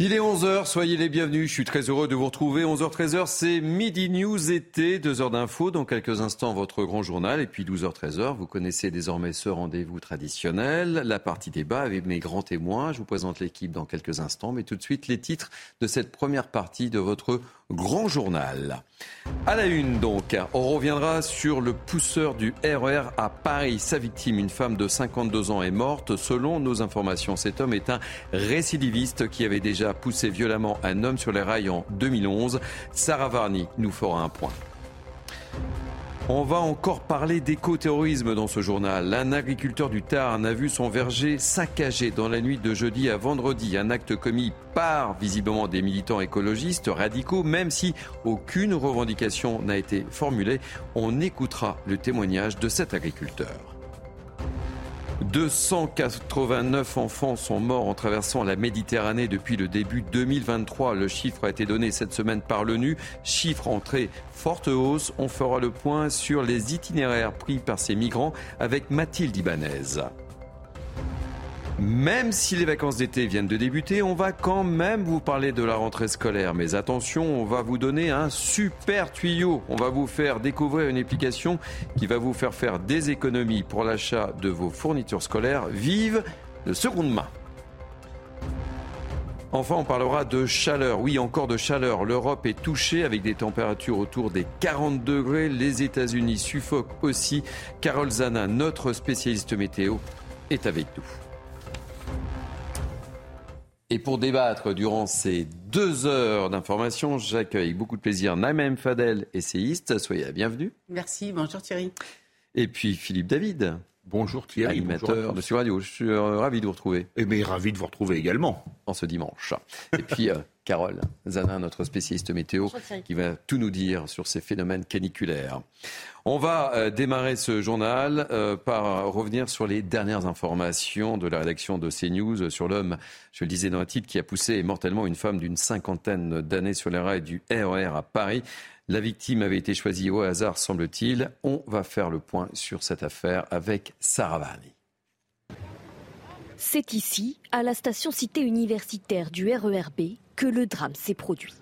Il est 11h, soyez les bienvenus. Je suis très heureux de vous retrouver. 11h, 13h, c'est Midi News été, 2 heures d'infos. Dans quelques instants, votre grand journal. Et puis 12h, 13h, vous connaissez désormais ce rendez-vous traditionnel. La partie débat avec mes grands témoins. Je vous présente l'équipe dans quelques instants. Mais tout de suite, les titres de cette première partie de votre grand journal. À la une donc, on reviendra sur le pousseur du RER e à Paris. Sa victime, une femme de 52 ans, est morte. Selon nos informations, cet homme est un récidiviste qui avait déjà poussé violemment un homme sur les rails en 2011. Sarah Varni nous fera un point. On va encore parler d'éco-terrorisme dans ce journal. Un agriculteur du Tarn a vu son verger saccagé dans la nuit de jeudi à vendredi. Un acte commis par visiblement des militants écologistes radicaux, même si aucune revendication n'a été formulée. On écoutera le témoignage de cet agriculteur. 289 enfants sont morts en traversant la Méditerranée depuis le début 2023. Le chiffre a été donné cette semaine par l'ONU. Chiffre en forte hausse. On fera le point sur les itinéraires pris par ces migrants avec Mathilde Ibanez. Même si les vacances d'été viennent de débuter, on va quand même vous parler de la rentrée scolaire. Mais attention, on va vous donner un super tuyau. On va vous faire découvrir une application qui va vous faire faire des économies pour l'achat de vos fournitures scolaires vives de seconde main. Enfin, on parlera de chaleur. Oui, encore de chaleur. L'Europe est touchée avec des températures autour des 40 degrés. Les États-Unis suffoquent aussi. Carole Zana, notre spécialiste météo, est avec nous. Et pour débattre durant ces deux heures d'information, j'accueille avec beaucoup de plaisir Naïm Fadel, essayiste. Soyez la bienvenue. Merci, bonjour Thierry. Et puis Philippe David. Bonjour Thierry. Animateur de Sur Radio. Je suis euh, ravi de vous retrouver. Et eh bien, ravi de vous retrouver également. En ce dimanche. Et puis euh, Carole Zanin, notre spécialiste météo, qui va tout nous dire sur ces phénomènes caniculaires. On va euh, démarrer ce journal euh, par revenir sur les dernières informations de la rédaction de CNews sur l'homme, je le disais dans un titre, qui a poussé mortellement une femme d'une cinquantaine d'années sur les rails du RER e à Paris. La victime avait été choisie au hasard, semble-t-il. On va faire le point sur cette affaire avec Sarah Varni. C'est ici, à la station cité universitaire du RERB, que le drame s'est produit.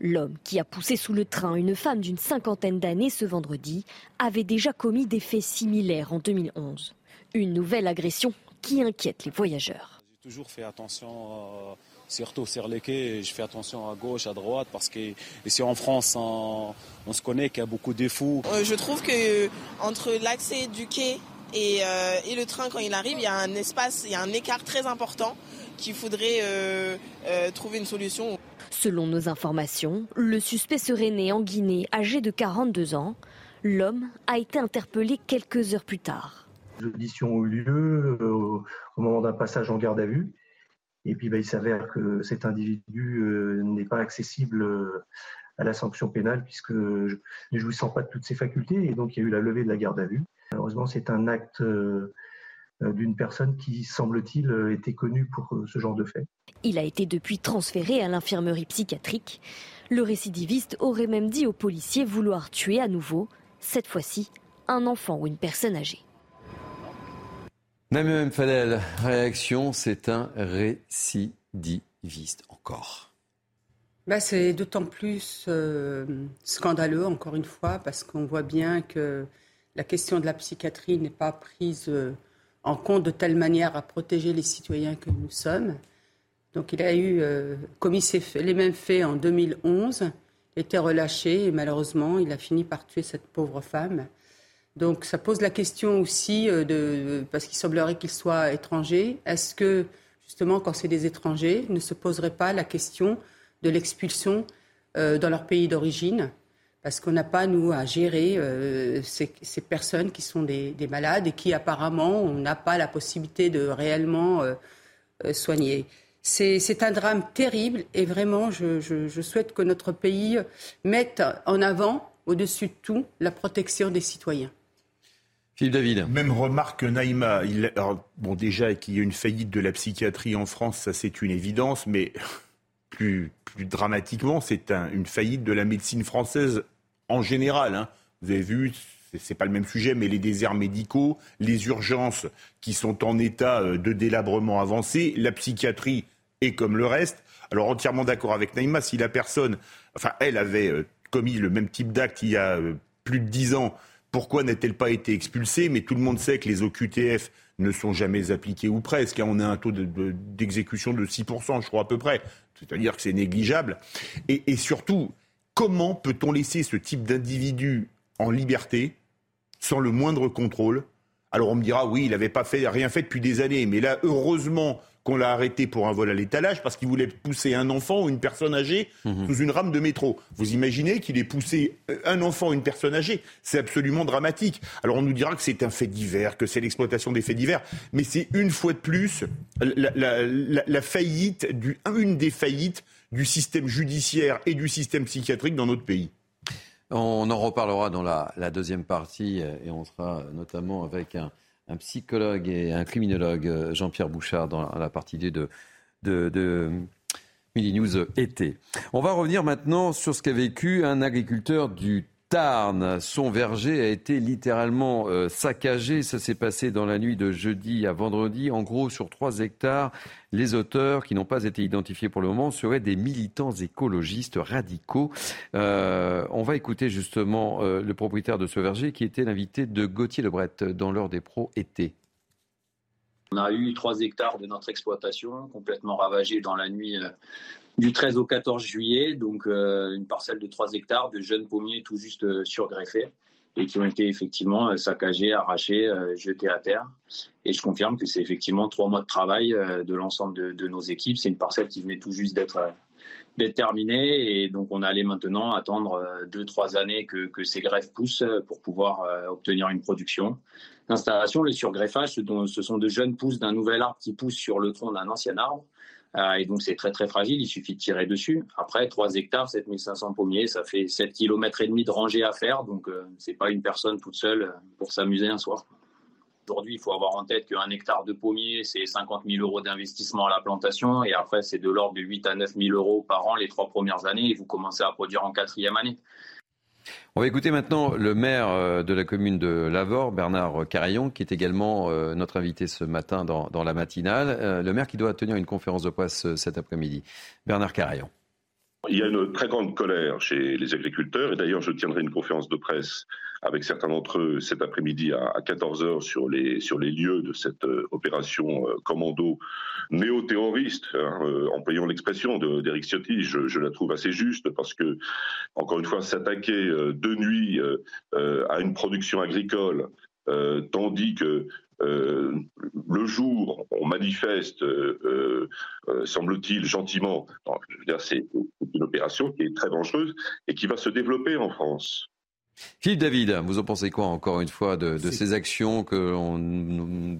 L'homme qui a poussé sous le train une femme d'une cinquantaine d'années ce vendredi avait déjà commis des faits similaires en 2011. Une nouvelle agression qui inquiète les voyageurs. J'ai toujours fait attention, euh, surtout sur les quais, je fais attention à gauche, à droite, parce que ici en France, on, se connaît qu'il y a beaucoup de fous. Euh, je trouve que entre l'accès du quai et, euh, et, le train quand il arrive, il y a un espace, il y a un écart très important qu'il faudrait trouver une solution. Selon nos informations, le suspect serait né en Guinée, âgé de 42 ans. L'homme a été interpellé quelques heures plus tard. L'audition ont eu lieu euh, au moment d'un passage en garde à vue. Et puis bah, il s'avère que cet individu euh, n'est pas accessible euh, à la sanction pénale puisque ne jouissant pas de toutes ses facultés. Et donc il y a eu la levée de la garde à vue. Malheureusement, c'est un acte euh, d'une personne qui, semble-t-il, euh, était connue pour euh, ce genre de fait. Il a été depuis transféré à l'infirmerie psychiatrique. Le récidiviste aurait même dit aux policiers vouloir tuer à nouveau, cette fois-ci, un enfant ou une personne âgée. Namim Fadel, réaction, c'est un récidiviste encore. Bah, c'est d'autant plus scandaleux, encore une fois, parce qu'on voit bien que la question de la psychiatrie n'est pas prise en compte de telle manière à protéger les citoyens que nous sommes. Donc il a eu euh, commis les mêmes faits en 2011, était relâché et malheureusement il a fini par tuer cette pauvre femme. Donc ça pose la question aussi, euh, de, parce qu'il semblerait qu'il soit étranger, est-ce que justement quand c'est des étrangers, ne se poserait pas la question de l'expulsion euh, dans leur pays d'origine? Parce qu'on n'a pas, nous, à gérer euh, ces, personnes qui sont des, malades et qui, apparemment, on n'a pas la possibilité de réellement euh, euh, soigner. C'est un drame terrible et vraiment, je, souhaite que notre pays mette en avant, au-dessus de tout, la protection des citoyens. Philippe David. Même remarque, Naïma. Il, bon, déjà, qu'il y ait une faillite de la psychiatrie en France, ça c'est une évidence, mais plus, plus dramatiquement, c'est une faillite de la médecine française en général. Hein. Vous avez vu, c'est pas le même sujet, mais les déserts médicaux, les urgences qui sont en état euh, de délabrement avancé, la psychiatrie et comme le reste. Alors entièrement d'accord avec Naïma, si la personne, enfin elle avait euh, commis le même type d'acte il y a euh, plus de dix ans, pourquoi n'a-t-elle pas été expulsée? Mais tout le monde sait que les OQTF ne sont jamais appliqués ou presque. Hein. On a un taux d'exécution de, 6%, je crois à peu près. C'est-à-dire que c'est négligeable. Et, surtout, comment peut-on laisser ce type d'individu en liberté sans le moindre contrôle? Alors on me dira oui, il n'avait pas fait rien fait depuis des années, mais là heureusement qu'on l'a arrêté pour un vol à l'étalage parce qu'il voulait pousser un enfant ou une personne âgée mhm. sous une rame de métro. Vous imaginez qu'il ait poussé euh, un enfant ou une personne âgée C'est absolument dramatique. Alors on nous dira que c'est un fait divers, que c'est l'exploitation des faits divers, mais c'est une fois de plus la, faillite, du, une des faillites du système judiciaire et du système psychiatrique dans notre pays. On en reparlera dans la, deuxième partie et on sera notamment avec un, un psychologue et un criminologue, euh, Jean-Pierre Bouchard, dans la partie 2 de, de, Midi News été. On va revenir maintenant sur ce qu'a vécu un agriculteur du Tarn. Son verger a été littéralement euh, saccagé. Ça s'est passé dans la nuit de jeudi à vendredi. En gros, sur 3 hectares, les auteurs, qui n'ont pas été identifiés pour le moment, seraient des militants écologistes radicaux. Euh, on va écouter justement euh, le propriétaire de ce verger qui était l'invité de Gauthier Lebret dans l'heure des pros été. On a eu 3 hectares de notre exploitation complètement ravagés dans la nuit du 13 au 14 juillet, donc euh, une parcelle de 3 hectares de jeunes pommiers tout juste euh, surgreffés et qui ont été effectivement euh, saccagés, arrachés, jetés à terre. Et je confirme que c'est effectivement trois mois de travail de l'ensemble de, nos équipes. C'est une parcelle qui venait tout juste d'être terminée et donc on allait maintenant attendre deux trois années que, ces greffes poussent pour pouvoir obtenir une production. L'installation, le surgreffage, ce sont de jeunes pousses d'un nouvel arbre qui pousse sur le tronc d'un ancien arbre. Euh, et donc c'est très très fragile, il suffit de tirer dessus. Après 3 hectares, 7500 pommiers, ça fait 7 km et demi de rangée à faire, donc euh, c'est pas une personne toute seule euh, pour s'amuser un soir. Aujourd'hui, il faut avoir en tête qu'un hectare de pommier, c'est 50 000 euros d'investissement à la plantation, et après c'est de l'ordre de 8 à 9 000 euros par an les trois premières années, et vous commencez à produire en quatrième année. On va écouter maintenant le maire euh, de la commune de Lavore, Bernard Carillon, qui est également euh, notre invité ce matin dans, la matinale. Euh, le maire qui doit tenir une conférence de presse cet après-midi. Bernard Carillon. Il y a une très grande colère chez les agriculteurs. Et d'ailleurs je tiendrai une conférence de presse avec certains d'entre eux cet après-midi à 14h sur les, sur les lieux de cette euh, opération euh, commando néo-terroriste, hein, euh, employant l'expression d'Éric Ciotti, je, la trouve assez juste parce que, encore une fois, s'attaquer de nuit à une production agricole tandis que euh, le jour, on manifeste, euh, euh, semble-t-il, gentiment. c'est une opération qui est très dangereuse et qui va se développer en France. Philippe David, vous en pensez quoi encore une fois de, ces actions que l'on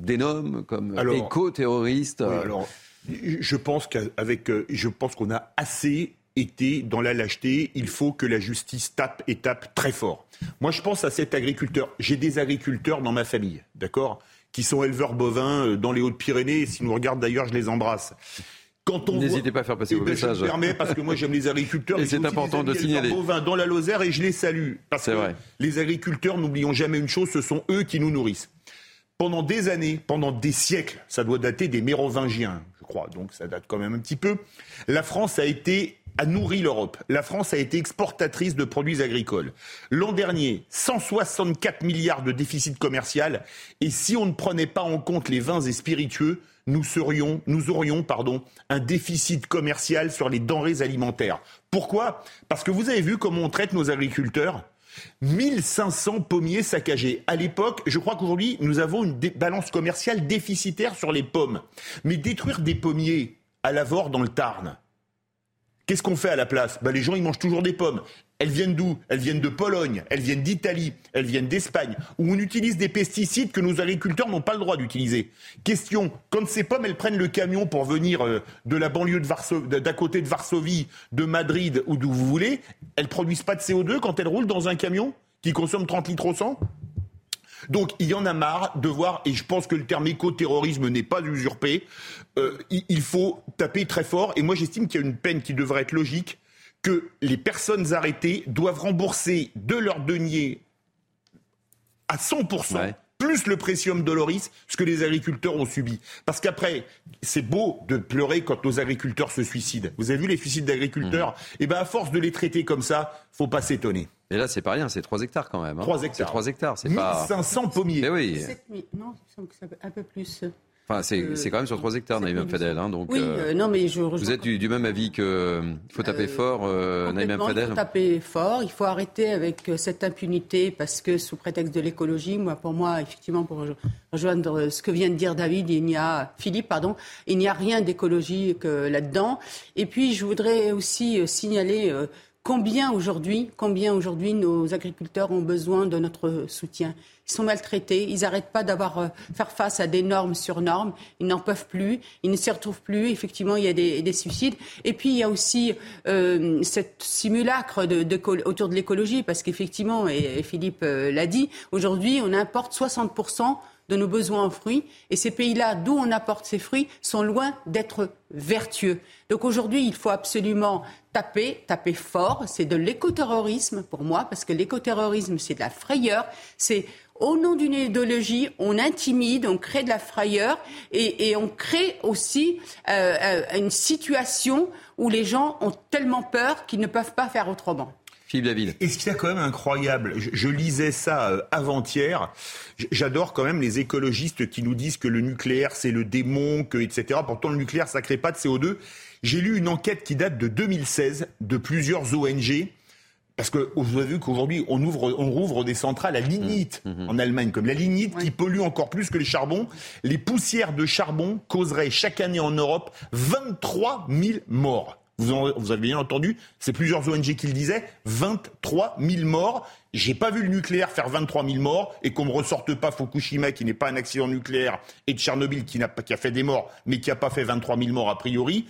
dénomme comme éco-terroristes alors, je pense qu'avec, je pense qu'on a assez été dans la lâcheté. Il faut que la justice tape et tape très fort. Moi, je pense à cet agriculteur. J'ai des agriculteurs dans ma famille, d'accord? Qui sont éleveurs bovins euh, dans les Hautes-Pyrénées. Si nous regardent d'ailleurs, je les embrasse. N'hésitez pas à faire passer eh vos ben, messages. Je me permets parce que moi j'aime les agriculteurs. Et c'est important de signaler. bovins dans la Lozère et je les salue. Parce que vrai. les agriculteurs, n'oublions jamais une chose, ce sont eux qui nous nourrissent. Pendant des années, pendant des siècles, ça doit dater des Mérovingiens, je crois, donc ça date quand même un petit peu. La France a été a nourri l'Europe. La France a été exportatrice de produits agricoles. L'an dernier, 164 milliards de déficit commercial. Et si on ne prenait pas en compte les vins et spiritueux, nous, aurions un déficit commercial sur les denrées alimentaires. Pourquoi? Parce que vous avez vu comment on traite nos agriculteurs 1500 pommiers saccagés. À l'époque, je crois qu'aujourd'hui, nous avons une balance commerciale déficitaire sur les pommes. Mais détruire des pommiers à Lavore dans le Tarn, Qu'est-ce qu'on fait à la place? Ben, Les gens, ils mangent toujours des pommes. Elles viennent d'où? Elles viennent de Pologne, elles viennent d'Italie, elles viennent d'Espagne, où on utilise des pesticides que nos agriculteurs n'ont pas le droit d'utiliser. Question, quand ces pommes, elles prennent le camion pour venir euh, de la banlieue d'à côté de Varsovie, de Madrid ou d'où vous voulez, elles produisent pas de CO2 quand elles roulent dans un camion qui consomme 30 litres au 100 donc il y en a marre de voir, et je pense que le terme éco-terrorisme n'est pas usurpé, euh, il faut taper très fort, et moi j'estime qu'il y a une peine qui devrait être logique, que les personnes arrêtées doivent rembourser de leur denier à 100% plus le précium doloris, ce que les agriculteurs ont subi. Parce qu'après, c'est beau de pleurer quand nos agriculteurs se suicident. Vous avez vu les suicides d'agriculteurs mmh. Et eh bien, à force de les traiter comme ça, faut pas s'étonner. Et là, c'est pas rien, c'est 3 hectares quand même. Hein. 3 hectares. C'est 3 hectares, c'est pas. 1500 pommiers. Mais oui. non, un peu plus. Enfin, c'est quand même sur 3 hectares, Naïm Fadel. Hein, donc, oui, euh, euh, non, mais je Vous êtes du, même avis qu'il euh, faut taper fort, Naïm Fadel Il faut taper fort. Il faut arrêter avec cette impunité parce que, sous prétexte de l'écologie, moi, pour moi, effectivement, pour rejoindre ce que vient de dire David, il n'y a Philippe, pardon, il n'y a rien d'écologique là-dedans. Et puis, je voudrais aussi signaler combien aujourd'hui, combien aujourd'hui nos agriculteurs ont besoin de notre soutien. Ils sont maltraités, ils n'arrêtent pas d'avoir euh, faire face à des normes sur normes, ils n'en peuvent plus, ils ne s'y retrouvent plus. Effectivement, il y a des, suicides. Et puis il y a aussi euh, cette simulacre de, autour de l'écologie, parce qu'effectivement, et, Philippe euh, l'a dit, aujourd'hui, on importe 60 de nos besoins en fruits. Et ces pays-là, d'où on apporte ces fruits, sont loin d'être vertueux. Donc aujourd'hui, il faut absolument taper, taper fort. C'est de l'écoterrorisme pour moi, parce que l'écoterrorisme, c'est de la frayeur. C'est au nom d'une idéologie, on intimide, on crée de la frayeur et, on crée aussi euh, euh, une situation où les gens ont tellement peur qu'ils ne peuvent pas faire autrement. Philippe David. Et ce qui est quand même incroyable, je, lisais ça euh, avant-hier, j'adore quand même les écologistes qui nous disent que le nucléaire c'est le démon, que, etc. Pourtant le nucléaire ça crée pas de CO2. J'ai lu une enquête qui date de 2016 de plusieurs ONG parce que vous avez vu qu'aujourd'hui, on ouvre, on rouvre des centrales à lignite mmh, mmh. en Allemagne, comme la lignite qui pollue encore plus que les charbons. Les poussières de charbon causeraient chaque année en Europe 23 000 morts. Vous, vous avez bien entendu, c'est plusieurs ONG qui le disaient, 23 000 morts. J'ai pas vu le nucléaire faire 23 000 morts et qu'on me ressorte pas Fukushima qui n'est pas un accident nucléaire et Tchernobyl qui, n'a pas, qui a fait des morts mais qui a pas fait 23 000 morts a priori.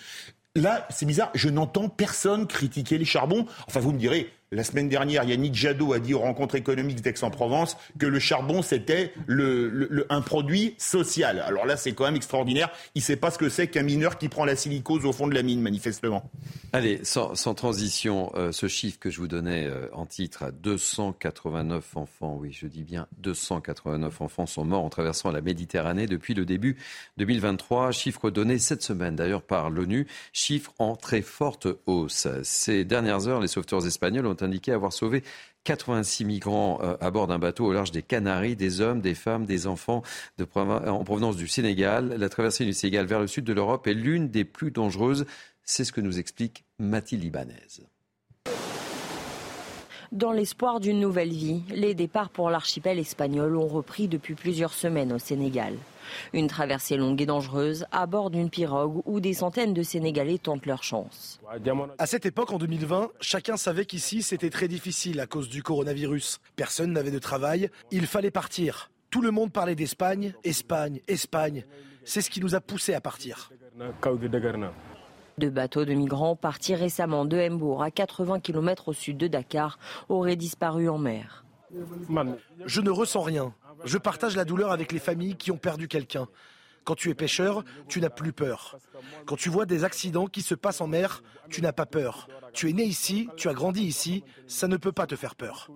Là, c'est bizarre, je n'entends personne critiquer les charbons. Enfin, vous me direz, la semaine dernière, Yannick Jadot a dit aux rencontres économiques d'Aix-en-Provence que le charbon, c'était le, un produit social. Alors là, c'est quand même extraordinaire. Il ne sait pas ce que c'est qu'un mineur qui prend la silicose au fond de la mine, manifestement. Allez, sans, transition, euh, ce chiffre que je vous donnais euh, en titre, à 289 enfants, oui, je dis bien 289 enfants sont morts en traversant la Méditerranée depuis le début 2023. Chiffre donné cette semaine d'ailleurs par l'ONU, chiffre en très forte hausse. Ces dernières heures, les sauveteurs espagnols ont indiqué avoir sauvé 86 migrants euh, à bord d'un bateau au large des Canaries, des hommes, des femmes, des enfants en provenance du Sénégal. La traversée du Sénégal vers le sud de l'Europe est l'une des plus dangereuses. C'est ce que nous explique Mathilde Ibanez. Dans l'espoir d'une nouvelle vie, les départs pour l'archipel espagnol ont repris depuis plusieurs semaines au Sénégal. Une traversée longue et dangereuse à bord d'une pirogue où des centaines de Sénégalais tentent leur chance. À cette époque, en 2020, chacun savait qu'ici c'était très difficile à cause du coronavirus. Personne n'avait de travail, il fallait partir. Tout le monde parlait d'Espagne, Espagne, Espagne. C'est ce qui nous a poussés à partir. Deux bateaux de migrants partis récemment de Hambourg à 80 km au sud de Dakar auraient disparu en mer. Je ne ressens rien. Je partage la douleur avec les familles qui ont perdu quelqu'un. Quand tu es pêcheur, tu n'as plus peur. Quand tu vois des accidents qui se passent en mer, tu n'as pas peur. Tu es né ici, tu as grandi ici, ça ne peut pas te faire peur.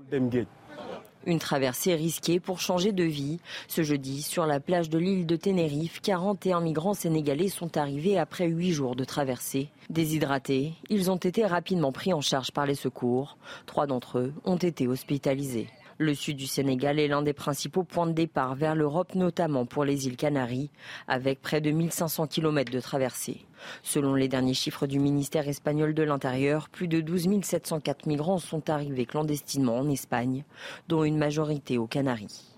Une traversée risquée pour changer de vie. Ce jeudi, sur la plage de l'île de Tenerife, 41 migrants sénégalais sont arrivés après 8 jours de traversée. Déshydratés, ils ont été rapidement pris en charge par les secours. Trois d'entre eux ont été hospitalisés. Le sud du Sénégal est l'un des principaux points de départ vers l'Europe, notamment pour les îles Canaries, avec près de 1500 km de traversée. Selon les derniers chiffres du ministère espagnol de l'Intérieur, plus de 12 704 migrants sont arrivés clandestinement en Espagne, dont une majorité aux Canaries.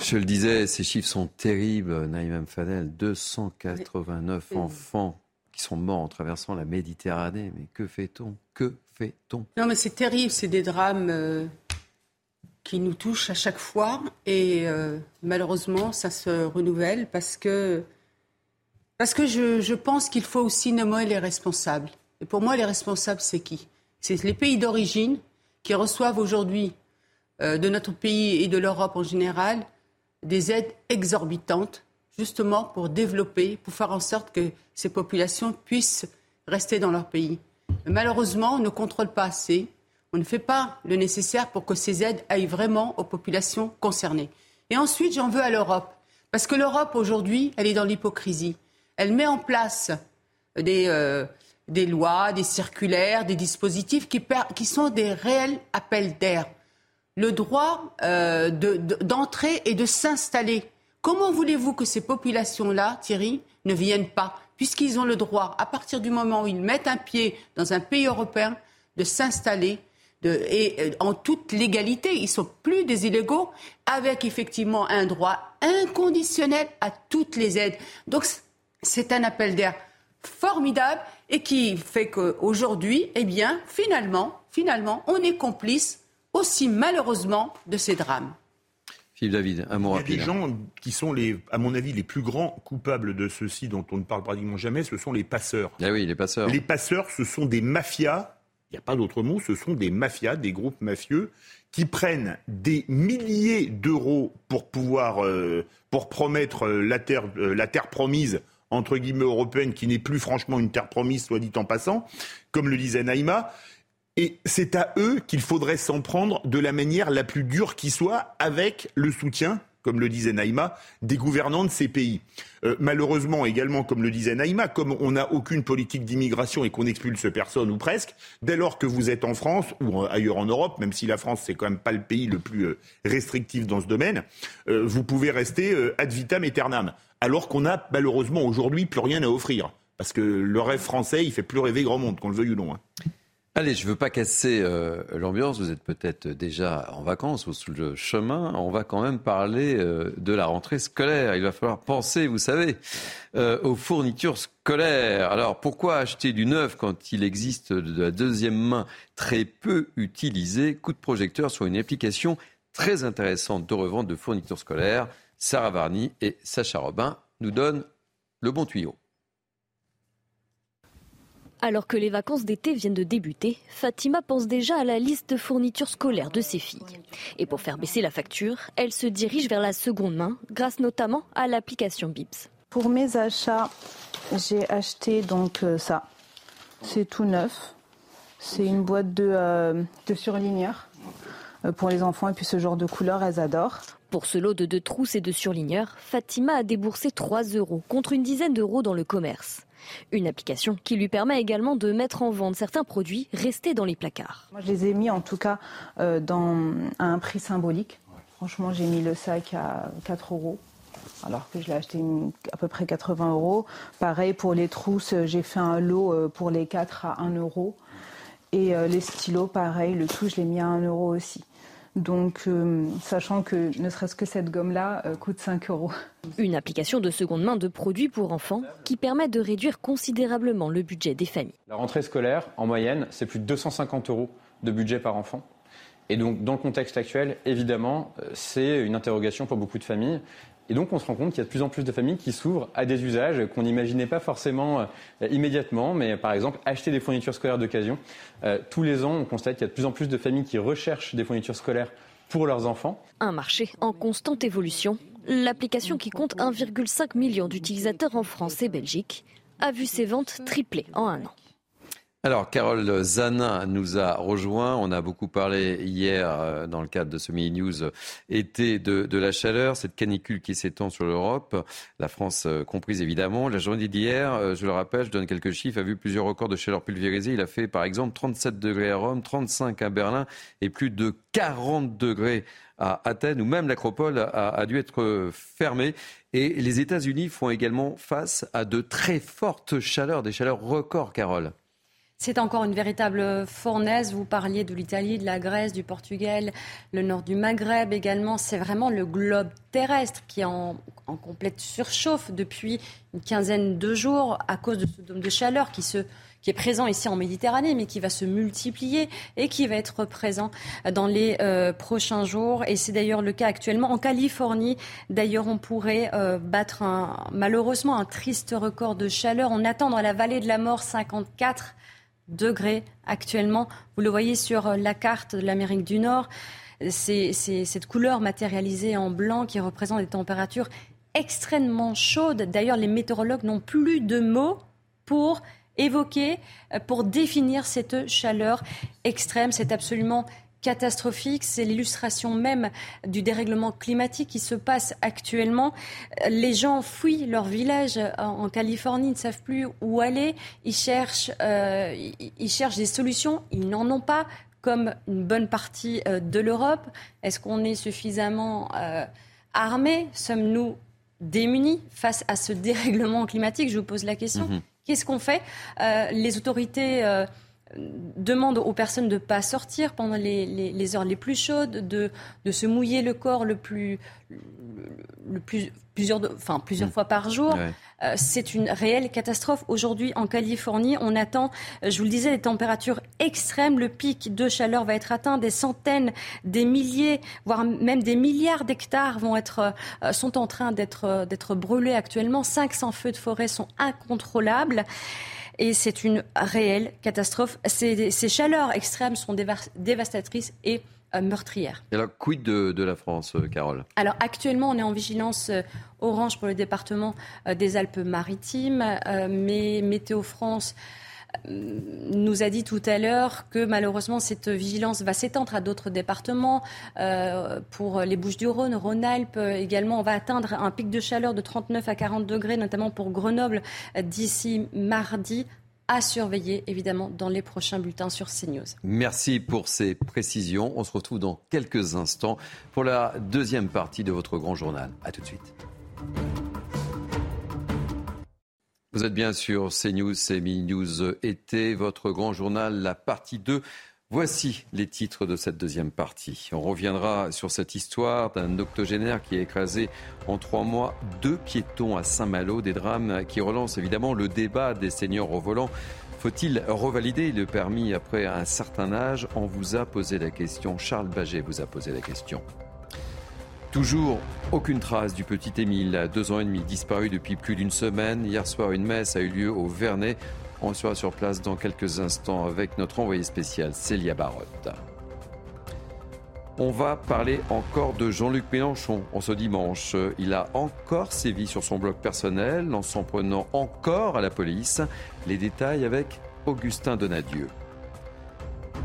Je le disais, ces chiffres sont terribles, Naïm Fadel. 289 enfants qui sont morts en traversant la Méditerranée. Mais que fait-on? Que fait-on? Non, mais c'est terrible, c'est des drames euh, qui nous touchent à chaque fois. Et euh, malheureusement, ça se renouvelle parce que, parce que je, pense qu'il faut aussi nommer les responsables. Et pour moi, les responsables, c'est qui? C'est les pays d'origine qui reçoivent aujourd'hui euh, de notre pays et de l'Europe en général des aides exorbitantes, justement pour développer, pour faire en sorte que ces populations puissent rester dans leur pays. Malheureusement, on ne contrôle pas assez. On ne fait pas le nécessaire pour que ces aides aillent vraiment aux populations concernées. Et ensuite, j'en veux à l'Europe. Parce que l'Europe, aujourd'hui, elle est dans l'hypocrisie. Elle met en place des, euh, lois, des circulaires, des dispositifs qui, qui sont des réels appels d'air. Le droit euh, d'entrer et de s'installer. Comment voulez-vous que ces populations-là, Thierry, ne viennent pas Puisqu'ils ont le droit, à partir du moment où ils mettent un pied dans un pays européen, de s'installer et euh, en toute légalité. Ils sont plus des illégaux, avec effectivement un droit inconditionnel à toutes les aides. Donc c'est un appel d'air formidable et qui fait qu'aujourd'hui, eh bien, finalement, finalement, on est complice aussi malheureusement de ces drames. Philippe David, un mot rapide. Il y a des gens qui sont, les, à mon avis, les plus grands coupables de ceci dont on ne parle pratiquement jamais, ce sont les passeurs. Ah oui, les passeurs. Les passeurs, ce sont des mafias, il n'y a pas d'autre mot, ce sont des mafias, des groupes mafieux qui prennent des milliers d'euros pour pouvoir, euh, pour promettre euh, la terre, euh, la terre promise entre guillemets européenne, qui n'est plus franchement une terre promise, soit dit en passant, comme le disait Naïma. Et c'est à eux qu'il faudrait s'en prendre de la manière la plus dure qui soit, avec le soutien, comme le disait Naïma, des gouvernants de ces pays. Euh, malheureusement, également, comme le disait Naïma, comme on n'a aucune politique d'immigration et qu'on expulse personne ou presque, dès lors que vous êtes en France ou ailleurs en Europe, même si la France c'est quand même pas le pays le plus euh, restrictif dans ce domaine, euh, vous pouvez rester ad vitam aeternam alors qu'on n'a malheureusement aujourd'hui plus rien à offrir. Parce que le rêve français, il fait plus rêver grand monde, qu'on le veuille ou non. Hein. Allez, je ne veux pas casser euh, l'ambiance, vous êtes peut-être déjà en vacances ou sous le chemin, on va quand même parler euh, de la rentrée scolaire. Il va falloir penser, vous savez, euh, aux fournitures scolaires. Alors pourquoi acheter du neuf quand il existe de la deuxième main très peu utilisée? Coup de projecteur sur une application très intéressante de revente de fournitures scolaires. Sarah Varny et Sacha Robin nous donnent le bon tuyau. Alors que les vacances d'été viennent de débuter, Fatima pense déjà à la liste de fournitures scolaires de ses filles. Et pour faire baisser la facture, elle se dirige vers la seconde main, grâce notamment à l'application Bips. Pour mes achats, j'ai acheté donc euh, ça. C'est tout neuf. C'est une boîte de, euh, de surligneurs euh, pour les enfants et puis ce genre de couleurs, elles adorent. Pour ce lot de deux trousses et de surligneurs, Fatima a déboursé 3 euros contre une dizaine d'euros dans le commerce. Une application qui lui permet également de mettre en vente certains produits restés dans les placards. Moi, je les ai mis en tout cas euh, à un prix symbolique. Franchement, j'ai mis le sac à 4 euros alors que je l'ai acheté à peu près 80 euros. Pareil pour les trousses, j'ai fait un lot euh, pour les 4 à 1 euro. Et euh, les stylos, pareil, le tout, je l'ai mis à 1 euro aussi. Donc, euh, sachant que ne serait-ce que cette gomme-là euh, coûte 5 euros. Une application de seconde main de produits pour enfants qui permet de réduire considérablement le budget des familles. La rentrée scolaire, en moyenne, c'est plus de 250 euros de budget par enfant. Et donc, dans le contexte actuel, évidemment, euh, c'est une interrogation pour beaucoup de familles. Et donc on se rend compte qu'il y a de plus en plus de familles qui s'ouvrent à des usages qu'on n'imaginait pas forcément euh, immédiatement, mais par exemple acheter des fournitures scolaires d'occasion. Euh, tous les ans, on constate qu'il y a de plus en plus de familles qui recherchent des fournitures scolaires pour leurs enfants. Un marché en constante évolution. L'application qui compte 1,5 million d'utilisateurs en France et Belgique a vu ses ventes tripler en un an. Alors, Carole Zanin nous a rejoint. On a beaucoup parlé hier, euh, dans le cadre de ce mini-news été, de, la chaleur, cette canicule qui s'étend sur l'Europe, la France euh, comprise évidemment. La journée d'hier, euh, je le rappelle, je donne quelques chiffres, a vu plusieurs records de chaleur pulvérisée. Il a fait, par exemple, 37 degrés à Rome, 35 à Berlin et plus de 40 degrés à Athènes, où même l'acropole a, a dû être fermée. Et les États-Unis font également face à de très fortes chaleurs, des chaleurs records, Carole. C'est encore une véritable fournaise. Vous parliez de l'Italie, de la Grèce, du Portugal, le nord du Maghreb également. C'est vraiment le globe terrestre qui est en, complète surchauffe depuis une quinzaine de jours à cause de ce dôme de chaleur qui qui est présent ici en Méditerranée, mais qui va se multiplier et qui va être présent dans les euh, prochains jours. Et c'est d'ailleurs le cas actuellement en Californie. D'ailleurs, on pourrait euh, battre malheureusement un triste record de chaleur. On attend dans la vallée de la mort 54 degrés actuellement. Vous le voyez sur euh, la carte de l'Amérique du Nord. C'est cette couleur matérialisée en blanc qui représente des températures extrêmement chaudes. D'ailleurs, les météorologues n'ont plus de mots pour évoqués euh, pour définir cette chaleur extrême. C'est absolument catastrophique. C'est l'illustration même du dérèglement climatique qui se passe actuellement. Les gens fuient leur village en Californie, ils ne savent plus où aller. Ils cherchent, euh, ils cherchent des solutions. Ils n'en ont pas, comme une bonne partie euh, de l'Europe. Est-ce qu'on est suffisamment euh, armés? Sommes-nous démunis face à ce dérèglement climatique? Je vous pose la question. Mhm. Qu'est-ce qu'on fait? Euh, Les autorités euh, demandent aux personnes de ne pas sortir pendant les, heures les plus chaudes, de, de, se mouiller le corps le plus, le plus plusieurs, enfin, plusieurs mm. fois par jour. Euh, c'est une réelle catastrophe. Aujourd'hui, en Californie, on attend, je vous le disais, des températures extrêmes. Le pic de chaleur va être atteint. Des centaines, des milliers, voire même des milliards d'hectares vont être, sont en train d'être, d'être brûlés actuellement. 500 feux de forêt sont incontrôlables et c'est une réelle catastrophe. Ces, chaleurs extrêmes sont dévastatrices et euh, meurtrières. Et alors, quid de, la France, euh, Carole? Alors, actuellement, on est en vigilance euh, orange pour le département des Alpes-Maritimes, mais Météo France nous a dit tout à l'heure que malheureusement cette vigilance va s'étendre à d'autres départements. Euh, pour les Bouches-du-Rhône, Rhône-Alpes également, on va atteindre un pic de chaleur de 39 à 40 degrés, notamment pour Grenoble d'ici mardi à surveiller évidemment dans les prochains bulletins sur CNews. Merci pour ces précisions. On se retrouve dans quelques instants pour la deuxième partie de votre grand journal. A tout de suite. Vous êtes bien sûr CNews, Mini News été, votre grand journal, la partie 2. Voici les titres de cette deuxième partie. On reviendra sur cette histoire d'un octogénaire qui a écrasé en trois mois deux piétons à Saint-Malo, des drames qui relancent évidemment le débat des seniors au volant. Faut-il revalider le permis après un certain âge? On vous a posé la question. Charles Baget vous a posé la question. Toujours aucune trace du petit Émile, deux ans et demi, disparu depuis plus d'une semaine. Hier soir, une messe a eu lieu au Vernet. On sera sur place dans quelques instants avec notre envoyé spécial Célia Barotte. On va parler encore de Jean-Luc Mélenchon en ce dimanche. Il a encore sévi sur son blog personnel en s'en prenant encore à la police. Les détails avec Augustin Donadieu.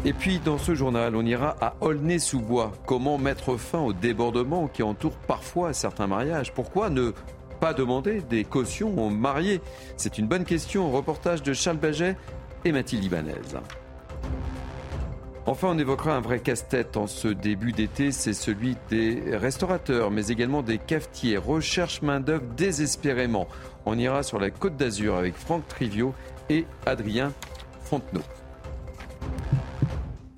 Et puis dans ce journal, on ira à Aulnay-sous-Bois. Comment mettre fin au débordement qui entoure parfois certains mariages? Pourquoi ne pas demander des cautions aux mariés? C'est une bonne question. Reportage de Charles Baget et Mathilde Ibanez. Enfin, on évoquera un vrai casse-tête en ce début d'été, c'est celui des restaurateurs, mais également des cafetiers. Recherche main-d'œuvre désespérément. On ira sur la Côte d'Azur avec Franck Trivio et Adrien Fontenot.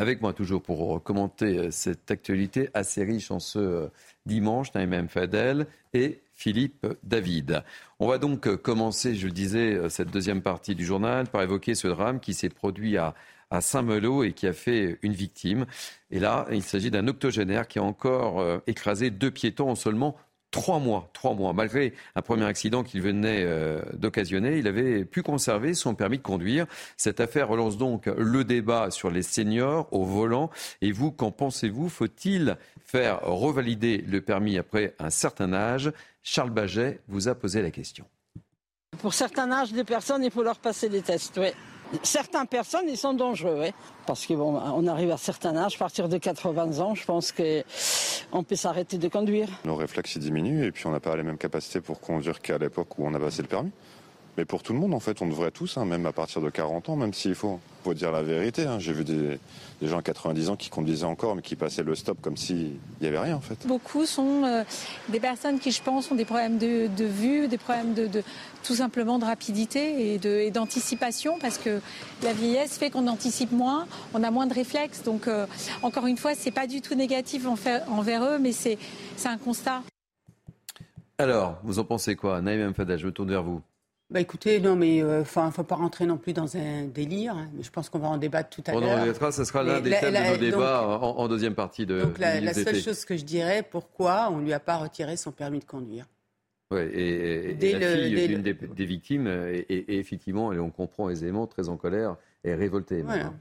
Avec moi toujours pour commenter euh, cette actualité assez riche en ce euh, dimanche, Naïm Fadel et Philippe David. On va donc euh, commencer, je le disais, cette deuxième partie du journal par évoquer ce drame qui s'est produit à, à Saint-Malo et qui a fait une victime. Et là, il s'agit d'un octogénaire qui a encore écrasé deux piétons en seulement Trois mois, trois mois. Malgré un premier accident qu'il venait euh, d'occasionner, il avait pu conserver son permis de conduire. Cette affaire relance donc le débat sur les seniors au volant. Et vous, qu'en pensez-vous? Faut-il faire revalider le permis après un certain âge? Charles Baget vous a posé la question. Pour certains âges de personnes, il faut leur passer des tests, oui. Certaines personnes, ils sont dangereux, oui. Parce qu'on on arrive à certain âge, à partir de 80 ans, je pense qu'on peut s'arrêter de conduire. Nos réflexes diminuent et puis on n'a pas les mêmes capacités pour conduire qu'à l'époque où on a passé le permis. Mais pour tout le monde, en fait, on devrait tous, hein, même à partir de 40 ans, même s'il faut. Faut dire la vérité. Hein. J'ai vu des, gens à 90 ans qui conduisaient encore, mais qui passaient le stop comme s'il n'y avait rien, en fait. Beaucoup sont euh, des personnes qui, je pense, ont des problèmes de, vue, des problèmes de, tout simplement de rapidité et d'anticipation, parce que la vieillesse fait qu'on anticipe moins, on a moins de réflexes. Donc, euh, encore une fois, c'est pas du tout négatif envers eux, mais c'est un constat. Alors, vous en pensez quoi? Naïm Fada, je me tourne vers vous. Bah écoutez, non, mais euh, enfin, ne faut pas rentrer non plus dans un délire. Hein, mais je pense qu'on va en débattre tout à l'heure. On en débattra, ce sera l'un des thèmes de nos débats en, deuxième partie de. Donc la, seule chose que je dirais, pourquoi on lui a pas retiré son permis de conduire? Oui, et, la fille d'une des, victimes, et, effectivement, et on comprend aisément, très en colère et révoltée. Voilà.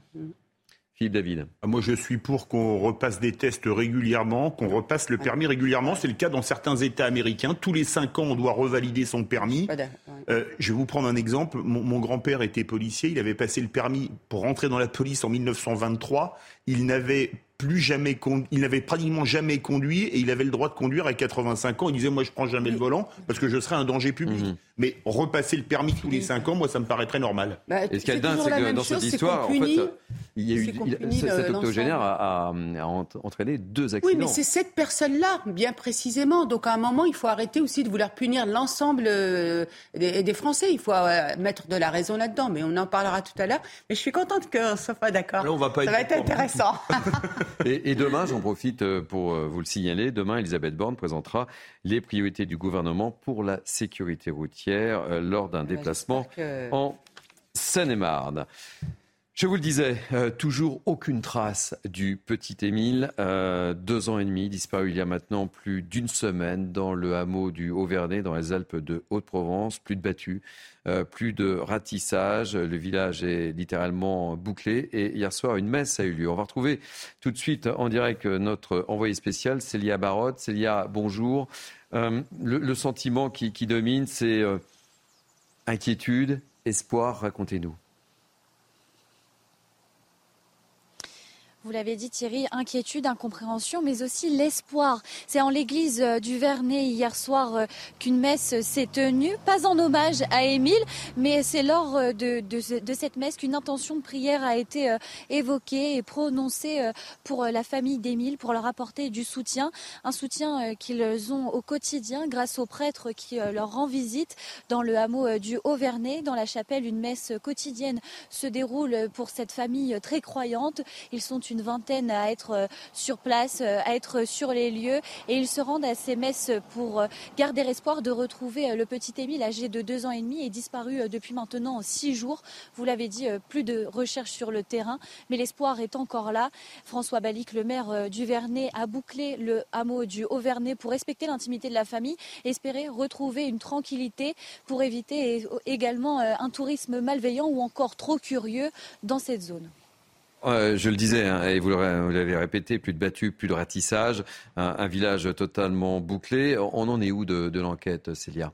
Philippe David. Ah, moi, je suis pour qu'on repasse des tests régulièrement, qu'on repasse le permis régulièrement. C'est le cas dans certains États américains. Tous les cinq ans, on doit revalider son permis. Euh, je vais vous prendre un exemple. Mon, mon grand-père était policier. Il avait passé le permis pour rentrer dans la police en 1923. Il n'avait plus jamais il n'avait pratiquement jamais conduit et il avait le droit de conduire à 85 ans. Il disait moi je prends jamais le volant parce que je serais un danger public. Mhm. Mais repasser le permis tous les 5 ans, moi ça me paraît très normal. Bah, et ce qui est dingue, c'est que dans cette histoire, en fait, il y a eu cet octogénaire a, entraîné deux accidents. Oui, mais c'est cette personne-là, bien précisément. Donc à un moment, il faut arrêter aussi de vouloir punir l'ensemble euh, des, Français. Il faut euh, mettre de la raison là-dedans. Mais on en parlera tout à l'heure. Mais je suis contente qu'on soit pas d'accord. Ça va être intéressant. Et, demain, j'en profite euh, pour vous le signaler, demain, Elisabeth Borne présentera les priorités du gouvernement pour la sécurité routière euh, lors d'un déplacement en Seine-et-Marne. Je vous le disais, toujours aucune trace du petit Émile, deux ans et demi, disparu il y a maintenant plus d'une semaine dans le hameau du Haut-Vernay, dans les Alpes de Haute-Provence, plus de battus, euh, plus de ratissage. Le village est littéralement bouclé. Et hier soir, une messe a eu lieu. On va retrouver tout de suite en direct notre envoyé spécial, Célia Barotte. Célia, bonjour. Euh, le, sentiment qui, domine, c'est euh, inquiétude, espoir. Racontez-nous. Vous l'avez dit Thierry, inquiétude, incompréhension, mais aussi l'espoir. C'est en l'église euh, du Vernet hier soir euh, qu'une messe s'est tenue, pas en hommage à Émile, mais c'est lors euh, de, cette messe qu'une intention de prière a été évoquée et prononcée pour la famille d'Émile, pour leur apporter du soutien, un soutien qu'ils ont au quotidien grâce au prêtre qui leur rend visite dans le hameau du Haut-Vernay. Dans la chapelle, une messe quotidienne se déroule pour cette famille très croyante. Ils sont une vingtaine à être euh, sur place, euh, à être sur les lieux. Et ils se rendent à ces messes pour euh, garder espoir de retrouver le petit Émile âgé de deux ans et demi et disparu depuis maintenant six jours. Vous l'avez dit, plus de recherches sur le terrain, mais l'espoir est encore là. François Balic, le maire du Vernet, a bouclé le hameau du Haut-Vernet pour respecter l'intimité de la famille, espérer retrouver une tranquillité pour éviter également un tourisme malveillant ou encore trop curieux dans cette zone je le disais, hein, et vous l'avez répété, plus de battus, plus de ratissage, un, village totalement bouclé. On en est où de, de l'enquête, Célia?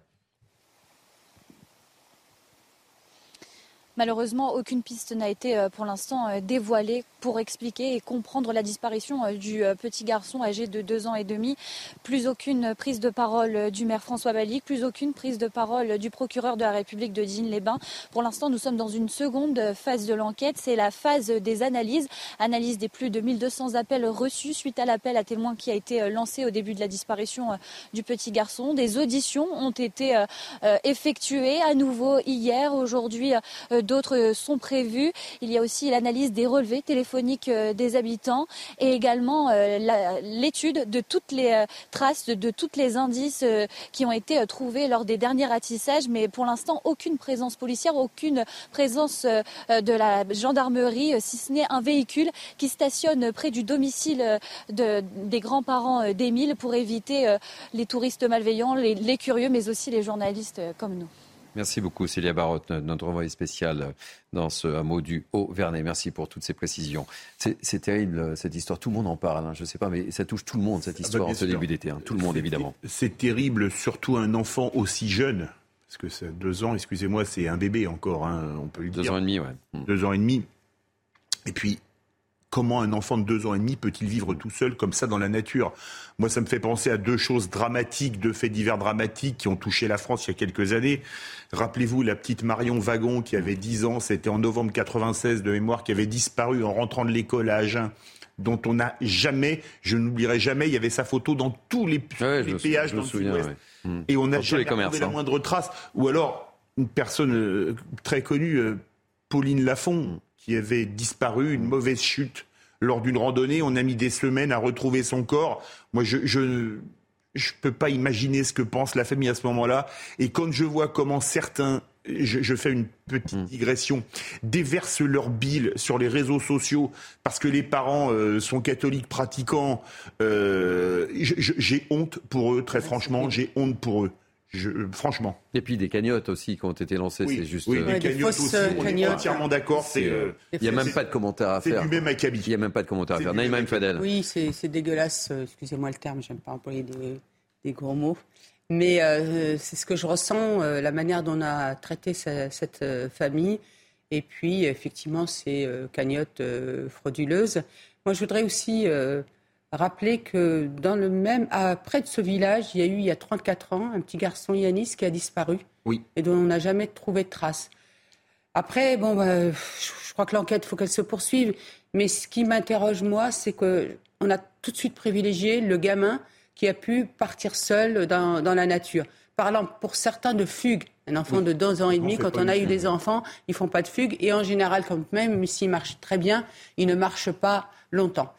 Malheureusement, aucune piste n'a été euh, pour l'instant euh, dévoilée pour expliquer et comprendre la disparition euh, du petit garçon âgé de deux ans et demi. Plus aucune prise de parole du maire François Balic, plus aucune prise de parole du procureur de la République de Digne-les-Bains. Pour l'instant, nous sommes dans une seconde phase de l'enquête. C'est la phase des analyses. Analyse des plus de 1200 appels reçus suite à l'appel à témoins qui a été lancé au début de la disparition du petit garçon. Des auditions ont été effectuées à nouveau hier, aujourd'hui d'autres sont prévus. Il y a aussi l'analyse des relevés téléphoniques euh, des habitants et également euh, l'étude de toutes les euh, traces, de, tous les indices qui ont été trouvés lors des derniers ratissages. Mais pour l'instant, aucune présence policière, aucune présence de la gendarmerie, si ce n'est un véhicule qui stationne près du domicile des grands-parents d'Émile pour éviter les touristes malveillants, les curieux, mais aussi les journalistes comme nous. Merci beaucoup Célia Barotte, notre envoyée spéciale dans ce hameau du Haut-Vernay. Merci pour toutes ces précisions. C'est terrible cette histoire, tout le monde en parle, hein. je ne sais pas, mais ça touche tout le monde cette ah bah, histoire en ce début d'été, hein. tout le monde évidemment. C'est terrible, surtout un enfant aussi jeune, parce que c'est deux ans, excusez-moi, c'est un bébé encore, hein, on peut le dire. Deux ans et demi, ouais. Deux ans et demi. Et puis Comment un enfant de deux ans et demi peut-il vivre tout seul comme ça dans la nature? Moi, ça me fait penser à deux choses dramatiques, deux faits divers dramatiques qui ont touché la France il y a quelques années. Rappelez-vous la petite Marion Wagon qui avait 10 ans, c'était en novembre 96 de mémoire, qui avait disparu en rentrant de l'école à Agen dont on n'a jamais, je n'oublierai jamais, il y avait sa photo dans tous les, péages dans le sud-ouest. Hmm. Et on n'a jamais trouvé la moindre trace. Ou alors, une personne euh, très connue, euh, Pauline Lafont, qui avait disparu, une mauvaise chute lors d'une randonnée. On a mis des semaines à retrouver son corps. Moi, je, je je peux pas imaginer ce que pense la famille à ce moment-là. Et quand je vois comment certains, je, fais une petite hmm. digression, déversent leur bile sur les réseaux sociaux parce que les parents euh, sont catholiques pratiquants, euh, j'ai honte pour eux, très franchement, j'ai honte pour eux. Je, franchement. Et puis des cagnottes aussi qui ont été lancées, c'est juste. Oui, des cagnottes aussi, on est entièrement d'accord. Il n'y a même pas de commentaire à faire. C'est du même acabit. Il n'y a même pas de commentaire à faire. Naïma Fadel. Oui, c'est dégueulasse. Excusez-moi le terme, j'aime pas employer des, des gros mots. Mais euh, c'est ce que je ressens, euh, la manière dont on a traité cette euh, famille. Et puis, effectivement, ces cagnottes frauduleuses. Moi, je voudrais aussi rappeler que dans le même, à, près de ce village, il y a eu, il y a 34 ans, un petit garçon, Yanis, qui a disparu. Oui. Et dont on n'a jamais trouvé de traces. Après, bon, bah, je crois que l'enquête, il faut qu'elle se poursuive. Mais ce qui m'interroge, moi, c'est qu'on a tout de suite privilégié le gamin qui a pu partir seul dans, la nature. Parlant pour certains de fugue. Un enfant de deux ans et demi, quand on a eu des enfants, ils font pas de fugue. Et en général, quand même s'ils marchent très bien, ils ne marchent pas longtemps.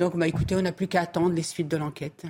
Donc, bah, écoutez, on n'a plus qu'à attendre les suites de l'enquête.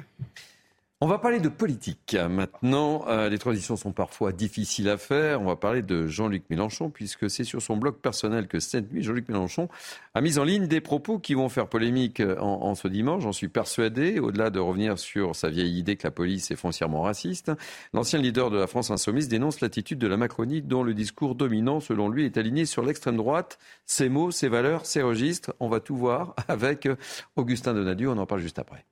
On va parler de politique maintenant. Euh, les transitions sont parfois difficiles à faire. On va parler de Jean-Luc Mélenchon, puisque c'est sur son blog personnel que cette nuit, Jean-Luc Mélenchon a mis en ligne des propos qui vont faire polémique en, ce dimanche. J'en suis persuadé. Au-delà de revenir sur sa vieille idée que la police est foncièrement raciste, l'ancien leader de la France insoumise dénonce l'attitude de la Macronie, dont le discours dominant, selon lui, est aligné sur l'extrême droite. Ses mots, ses valeurs, ses registres. On va tout voir avec Augustin Donadieu. On en parle juste après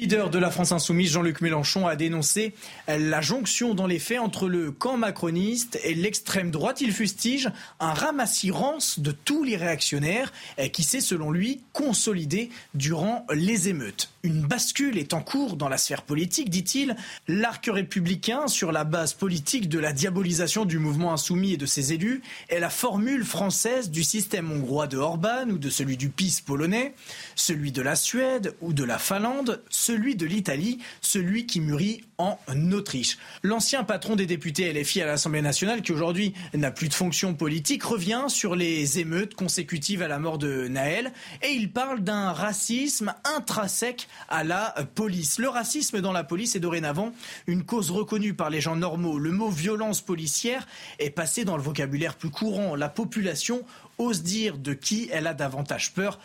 leader de la France insoumise, Jean-Luc Mélenchon, a dénoncé la jonction dans les faits entre le camp macroniste et l'extrême droite. Il fustige un ramassis rance de tous les réactionnaires qui s'est, selon lui, consolidé durant les émeutes. Une bascule est en cours dans la sphère politique, dit-il. L'arc républicain, sur la base politique de la diabolisation du mouvement insoumis et de ses élus, est la formule française du système hongrois de Orban ou de celui du PIS polonais, celui de la Suède ou de la Finlande, celui de l'Italie, celui qui mûrit en Autriche. L'ancien patron des députés LFI à l'Assemblée nationale, qui aujourd'hui n'a plus de fonction politique, revient sur les émeutes consécutives à la mort de Naël et il parle d'un racisme intrinsèque à la police. Le racisme dans la police est dorénavant une cause reconnue par les gens normaux. Le mot violence policière est passé dans le vocabulaire plus courant. La population ose dire de qui elle a davantage peur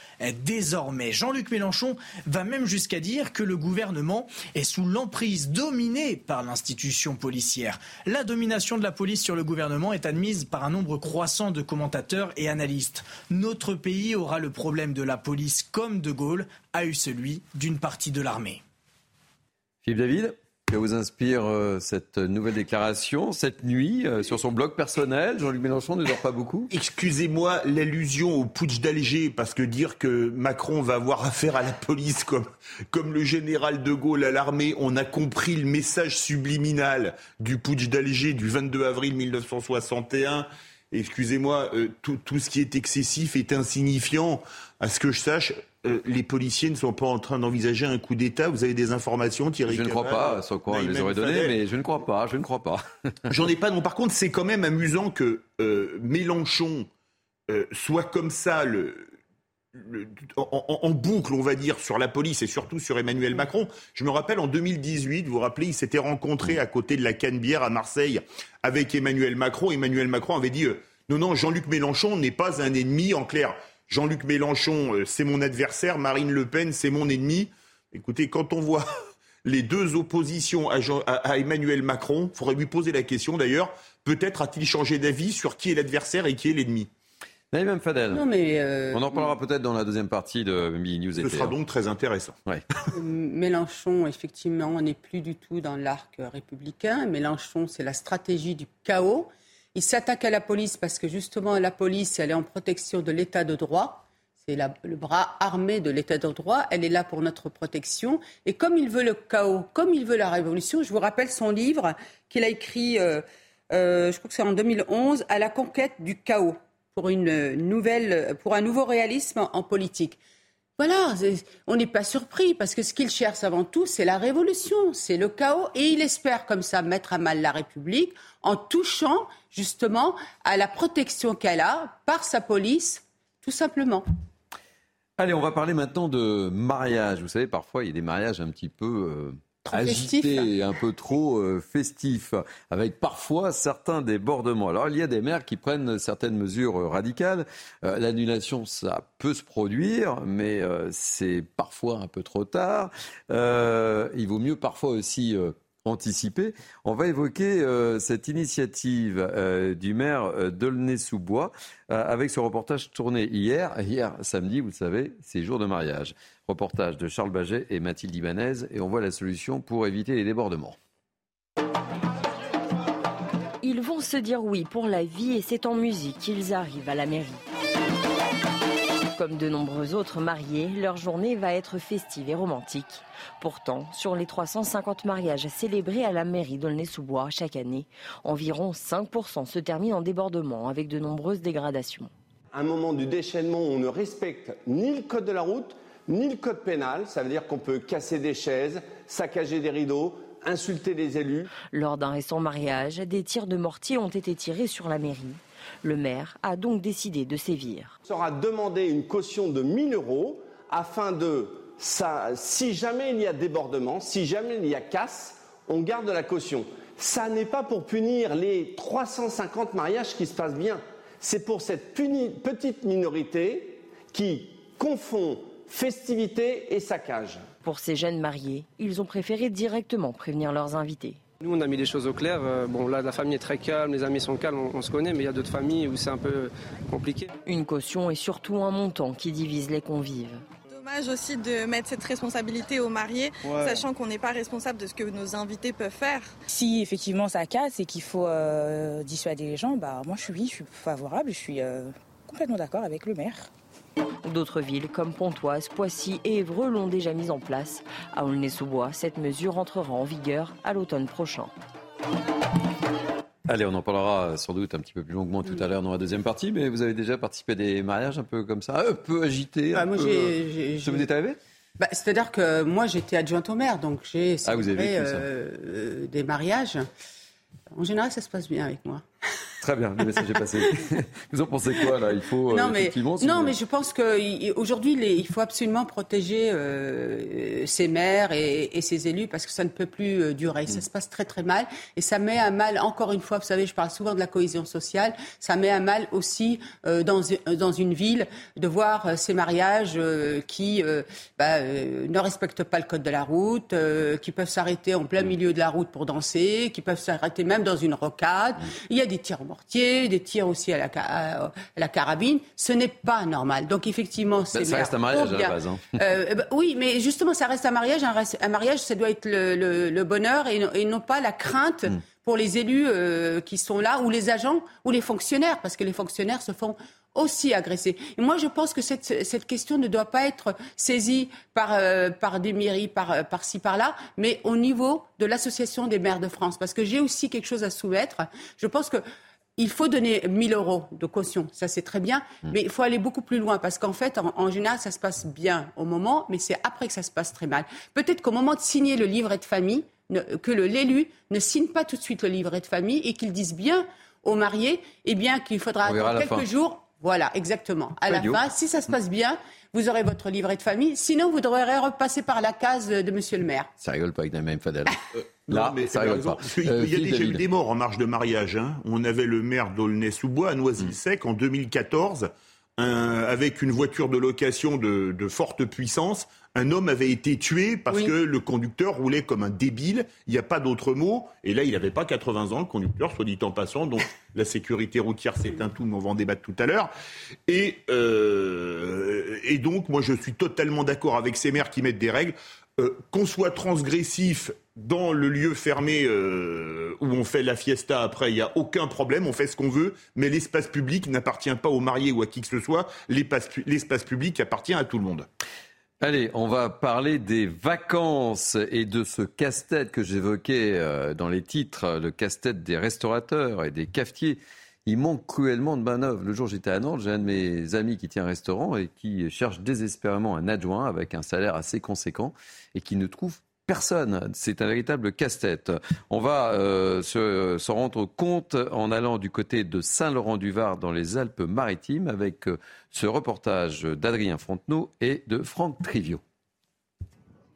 désormais. Jean-Luc Mélenchon va même jusqu'à dire que le gouvernement est sous l'emprise dominée par l'institution policière. La domination de la police sur le gouvernement est admise par un nombre croissant de commentateurs et analystes. Notre pays aura le problème de la police comme De Gaulle a eu celui d'une partie de l'armée. Philippe David que vous inspire euh, cette nouvelle déclaration cette nuit euh, sur son blog personnel Jean-Luc Mélenchon ne dort pas beaucoup? Excusez-moi l'allusion au putsch d'Alger, parce que dire que Macron va avoir affaire à la police comme, comme le général de Gaulle à l'armée, on a compris le message subliminal du putsch d'Alger du 22 avril 1961. Excusez-moi, euh, tout, tout ce qui est excessif est insignifiant. À ce que je sache, euh, les policiers ne sont pas en train d'envisager un coup d'État. Vous avez des informations, Thierry Je ne crois pas, sans quoi on les aurait données, mais je ne crois pas, je ne crois pas. J'en ai pas, non. Par contre, c'est quand même amusant que euh, Mélenchon euh, soit comme ça, le, en, boucle, on va dire, sur la police et surtout sur Emmanuel Macron. Je me rappelle en 2018, vous vous rappelez, il s'était rencontré à côté de la Canebière à Marseille avec Emmanuel Macron. Emmanuel Macron avait dit non, non, Jean-Luc Mélenchon n'est pas un ennemi en clair. Jean-Luc Mélenchon, euh, c'est mon adversaire, Marine Le Pen, c'est mon ennemi. Écoutez, quand on voit les deux oppositions à, Emmanuel Macron, il faudrait lui poser la question d'ailleurs, peut-être a-t-il changé d'avis sur qui est l'adversaire et qui est l'ennemi? Naïm Fadel. Non, mais euh, On en parlera peut-être dans la deuxième partie de Midi News. Ce sera donc très intéressant. Mélenchon, effectivement, n'est plus du tout dans l'arc républicain. Mélenchon, c'est la stratégie du chaos. Il s'attaque à la police parce que justement la police, elle est en protection de l'état de droit. C'est le bras armé de l'état de droit. Elle est là pour notre protection. Et comme il veut le chaos, comme il veut la révolution, je vous rappelle son livre qu'il a écrit, euh, euh, je crois que c'est en 2011, à la conquête du chaos pour une nouvelle, pour un nouveau réalisme en politique. Voilà, on n'est pas surpris parce que ce qu'il cherche avant tout, c'est la révolution, c'est le chaos, et il espère comme ça mettre à mal la République en touchant justement à la protection qu'elle a par sa police, tout simplement. Allez, on va parler maintenant de mariage. Vous savez, parfois il y a des mariages un petit peu euh, agité, un peu trop euh, festif, avec parfois certains débordements. Alors il y a des maires qui prennent certaines mesures euh, radicales. Euh, l'annulation, ça peut se produire, mais c'est parfois un peu trop tard. il vaut mieux parfois aussi anticipé. On va évoquer euh, cette initiative euh, du maire d'Aulnay-sous-Bois avec ce reportage tourné hier. Hier, samedi, vous le savez, c'est jour de mariage. Reportage de Charles Baget et Mathilde Ibanez et on voit la solution pour éviter les débordements. Ils vont se dire oui pour la vie et c'est en musique qu'ils arrivent à la mairie. Comme de nombreux autres mariés, leur journée va être festive et romantique. Pourtant, sur les 350 mariages célébrés à la mairie d'Aulnay-sous-Bois chaque année, environ 5% se terminent en débordement avec de nombreuses dégradations. Un moment du déchaînement où on ne respecte ni le code de la route, ni le code pénal. Ça veut dire qu'on peut casser des chaises, saccager des rideaux, insulter les élus. Lors d'un récent mariage, des tirs de mortier ont été tirés sur la mairie. Le maire a donc décidé de sévir. Il sera demandé une caution de 1000 euros afin de, ça, si jamais il y a débordement, si jamais il y a casse, on garde la caution. Ça n'est pas pour punir les 350 mariages qui se passent bien. C'est pour cette petite minorité qui confond festivité et saccage. Pour ces jeunes mariés, ils ont préféré directement prévenir leurs invités. Nous, on a mis les choses au clair. Euh, bon, là, la famille est très calme, les amis sont calmes, on, se connaît, mais il y a d'autres familles où c'est un peu compliqué. Une caution et surtout un montant qui divise les convives dommage aussi de mettre cette responsabilité aux mariés, sachant qu'on n'est pas responsable de ce que nos invités peuvent faire. Si effectivement ça casse et qu'il faut euh, dissuader les gens, bah moi je suis, je suis favorable, je suis euh, complètement d'accord avec le maire. D'autres villes comme Pontoise, Poissy et Évreux l'ont déjà mise en place. À Aulnay-sous-Bois, cette mesure entrera en vigueur à l'automne prochain. Allez, on en parlera sans doute un petit peu plus longuement tout à l'heure dans la deuxième partie, mais vous avez déjà participé à des mariages un peu comme ça, un peu agités bah, moi, j'ai, Ça vous est arrivé? Bah, C'est-à-dire que moi, j'étais adjointe au maire, donc j'ai ah, vous avez euh, euh, des mariages. En général, ça se passe bien avec moi. Très bien, le message est passé. Vous en pensez quoi là? Il faut non, euh, mais, non, mais je pense qu'aujourd'hui, il faut absolument protéger euh, ces maires et, et, ces élus parce que ça ne peut plus euh, durer. Ça mm. se passe très très mal et ça met à mal, encore une fois, vous savez, je parle souvent de la cohésion sociale, ça met à mal aussi euh, dans, dans une ville de voir ces mariages qui bah, ne respectent pas le code de la route, qui peuvent s'arrêter en plein mm. milieu de la route pour danser, qui peuvent s'arrêter même dans une rocade. Mm. Il y a des tirs des tirs aussi à la, la carabine. Ce n'est pas normal. Donc effectivement, c'est ça reste un mariage à la base. Hein. Euh, eh ben, oui, mais justement, ça reste un mariage. Un, mariage, ça doit être le, bonheur et, non pas la crainte. Hmm. pour les élus euh, qui sont là, ou les agents, ou les fonctionnaires, parce que les fonctionnaires se font aussi agresser. Et moi, je pense que cette, cette question ne doit pas être saisie par, euh, par des mairies, par, par-ci, par-là, mais au niveau de l'Association des maires de France. Parce que j'ai aussi quelque chose à soumettre. Je pense que il faut donner 1000 euros de caution, ça c'est très bien, mm. mais il faut aller beaucoup plus loin parce qu'en fait, en, général, ça se passe bien au moment, mais c'est après que ça se passe très mal. Peut-être qu'au moment de signer le livret de famille, que l'élu ne signe pas tout de suite le livret de famille et qu'il dise bien aux mariés, eh bien qu'il faudra attendre quelques jours. Voilà, exactement. À la fin, si ça se passe bien, vous aurez votre livret de famille. Sinon, vous devrez repasser par la case de Monsieur le maire. Ça rigole pas avec la même Fadel. Là, mais ça rigole pas. Il y a euh, déjà eu des morts en marge de mariage. Hein. On avait le maire d'Aulnay-sous-Bois à Noisy-le-Sec en 2014. Avec une voiture de location de, de, forte puissance, un homme avait été tué parce que le conducteur roulait comme un débile. Il n'y a pas d'autre mot. Et là, il n'avait pas 80 ans, le conducteur, soit dit en passant. Donc, la sécurité routière, c'est un tout, mais on va en débattre tout à l'heure. Et, euh, et donc, moi, je suis totalement d'accord avec ces maires qui mettent des règles. Euh, qu'on soit transgressif dans le lieu fermé euh, où on fait la fiesta après, il n'y a aucun problème, on fait ce qu'on veut, mais l'espace public n'appartient pas aux mariés ou à qui que ce soit, l'espace public appartient à tout le monde. Allez, on va parler des vacances et de ce casse-tête que j'évoquais euh, dans les titres, le casse-tête des restaurateurs et des cafetiers. Il manque cruellement de manœuvres. Le jour j'étais à Nantes, j'ai un de mes amis qui tient un restaurant et qui cherche désespérément un adjoint avec un salaire assez conséquent et qui ne trouve personne. C'est un véritable casse-tête. On va euh, se, rendre compte en allant du côté de Saint-Laurent-du-Var dans les Alpes-Maritimes avec euh, ce reportage d'Adrien Frontenot et de Franck Trivio.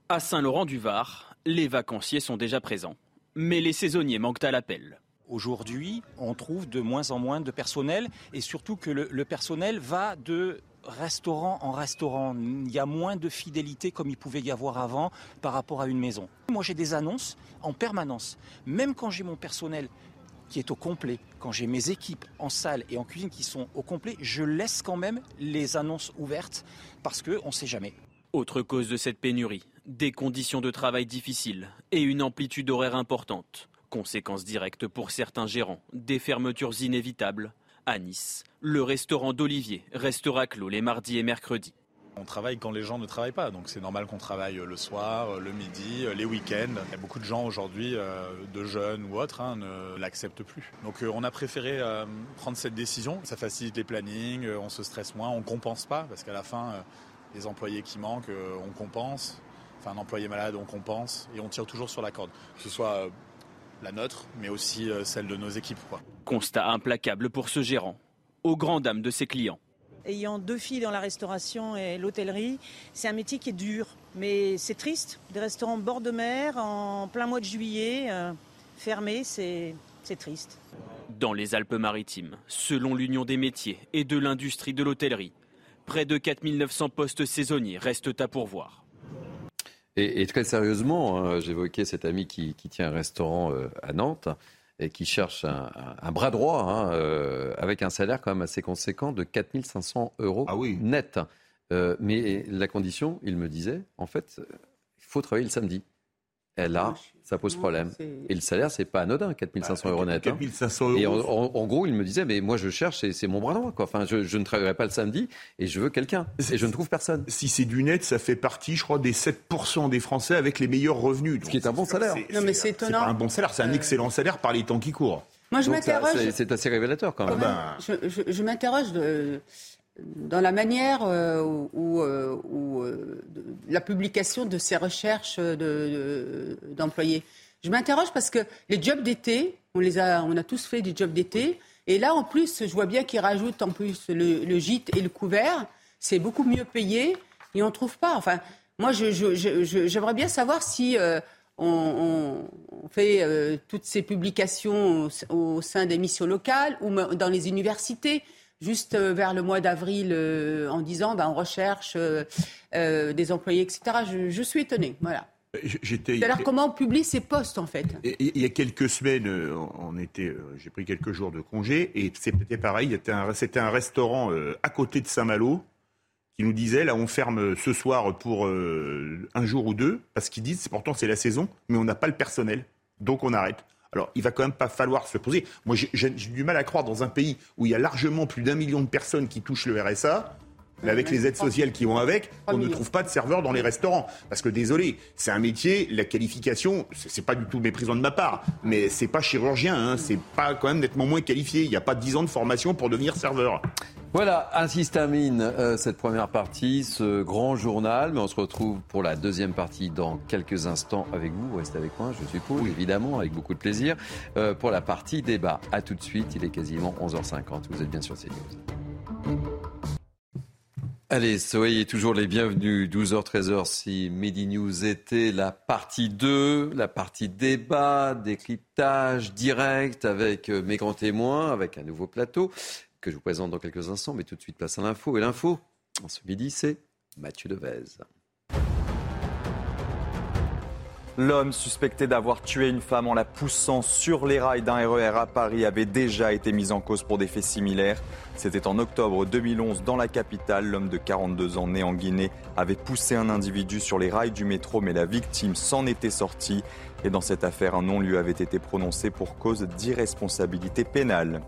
À Saint-Laurent-du-Var, les vacanciers sont déjà présents, mais les saisonniers manquent à l'appel. Aujourd'hui, on trouve de moins en moins de personnel et surtout que le personnel va de restaurant en restaurant. Il y a moins de fidélité comme il pouvait y avoir avant par rapport à une maison. Moi, j'ai des annonces en permanence. Même quand j'ai mon personnel qui est au complet, quand j'ai mes équipes en salle et en cuisine qui sont au complet, je laisse quand même les annonces ouvertes parce qu'on ne sait jamais. Autre cause de cette pénurie, des conditions de travail difficiles et une amplitude horaire importante. Conséquence directe pour certains gérants, des fermetures inévitables. À Nice, le restaurant d'Olivier restera clos les mardis et mercredis. On travaille quand les gens ne travaillent pas, donc c'est normal qu'on travaille le soir, le midi, les week-ends. Il y a beaucoup de gens aujourd'hui, euh, de jeunes ou autres, hein, ne l'acceptent plus. Donc euh, on a préféré euh, prendre cette décision. Ça facilite les plannings, on se stresse moins, on compense pas, parce qu'à la fin, les employés qui manquent, on compense. Enfin, un employé malade, on compense, et on tire toujours sur la corde. Que ce soit la nôtre, mais aussi celle de nos équipes. Constat implacable pour ce gérant, aux grandes dames de ses clients ayant deux filles dans la restauration et l'hôtellerie, c'est un métier qui est dur. Mais c'est triste. Des restaurants bord de mer, en plein mois de juillet, euh, fermés, c'est triste. Dans les Alpes-Maritimes, selon l'Union des métiers et de l'industrie de l'hôtellerie, près de 4900 postes saisonniers restent à pourvoir. Et, très sérieusement, hein, j'évoquais cet ami qui, tient un restaurant euh, à Nantes et qui cherche un, bras droit hein, euh, avec un salaire quand même assez conséquent de 4500 euros ah net. Euh, mais la condition, il me disait, en fait, il faut travailler le samedi. Et là, ça pose problème. Et le salaire, c'est pas anodin, 4500 bah, euros net. 4500 hein. euros. Et en, gros, il me disait, mais moi, je cherche, c'est mon bras droit. Quoi. Enfin, je, je, ne travaillerai pas le samedi et je veux quelqu'un. Et je ne trouve personne. Si c'est du net, ça fait partie, je crois, des 7% des Français avec les meilleurs revenus. Ce qui est un bon salaire. Non, mais c'est étonnant. un bon salaire, c'est un euh, excellent salaire par les temps qui courent. Moi, je m'interroge. C'est assez révélateur quand même. Je, je m'interroge de dans la manière euh, où, euh, euh, la publication de ces recherches d'employés. je m'interroge parce que les jobs d'été, on les a, on a tous fait des jobs d'été, et là en plus, je vois bien qu'ils rajoutent en plus le, gîte et le couvert. C'est beaucoup mieux payé et on trouve pas. Enfin, moi, j'aimerais bien savoir si on, fait toutes ces publications au sein des missions locales ou dans les universités juste euh, vers le mois d'avril euh, en disant ben, on recherche euh, des employés, etc. Je, suis étonné. Voilà. Alors comment on publie ces postes en fait Il y a quelques semaines, on était, j'ai pris quelques jours de congé et c'était pareil. C'était un, restaurant à côté de Saint-Malo qui nous disait là on ferme ce soir pour un jour ou deux parce qu'ils disent pourtant c'est la saison mais on n'a pas le personnel donc on arrête. Alors, il va quand même pas falloir se poser. Moi, j'ai du mal à croire dans un pays où il y a largement plus d'un million de personnes qui touchent le RSA. Mais avec les aides sociales qui vont avec, on ne trouve pas de serveurs dans les restaurants. Parce que désolé, c'est un métier, la qualification, c'est pas du tout méprisant de ma part, mais c'est pas chirurgien, hein, c'est pas quand même nettement moins qualifié. Il n'y a pas 10 ans de formation pour devenir serveur. Voilà, ainsi se termine euh, cette première partie, ce grand journal. Mais on se retrouve pour la deuxième partie dans quelques instants avec vous. Restez avec moi, je suppose, évidemment, avec beaucoup de plaisir, euh, pour la partie débat. A tout de suite, il est quasiment 11h50. Vous êtes bien sur CNews. Allez, soyez toujours les bienvenus. 12h, 13h, si Midi News était la partie 2, la partie débat, décryptage direct avec euh, mes grands témoins, avec un nouveau plateau que je vous présente dans quelques instants, mais tout de suite place à l'info. Et l'info, en ce midi, c'est Mathieu Devez. L'homme suspecté d'avoir tué une femme en la poussant sur les rails d'un RER à Paris avait déjà été mis en cause pour des faits similaires. C'était en octobre 2011 dans la capitale. L'homme de 42 ans né en Guinée avait poussé un individu sur les rails du métro, mais la victime s'en était sortie. Et dans cette affaire, un non-lieu avait été prononcé pour cause d'irresponsabilité pénale.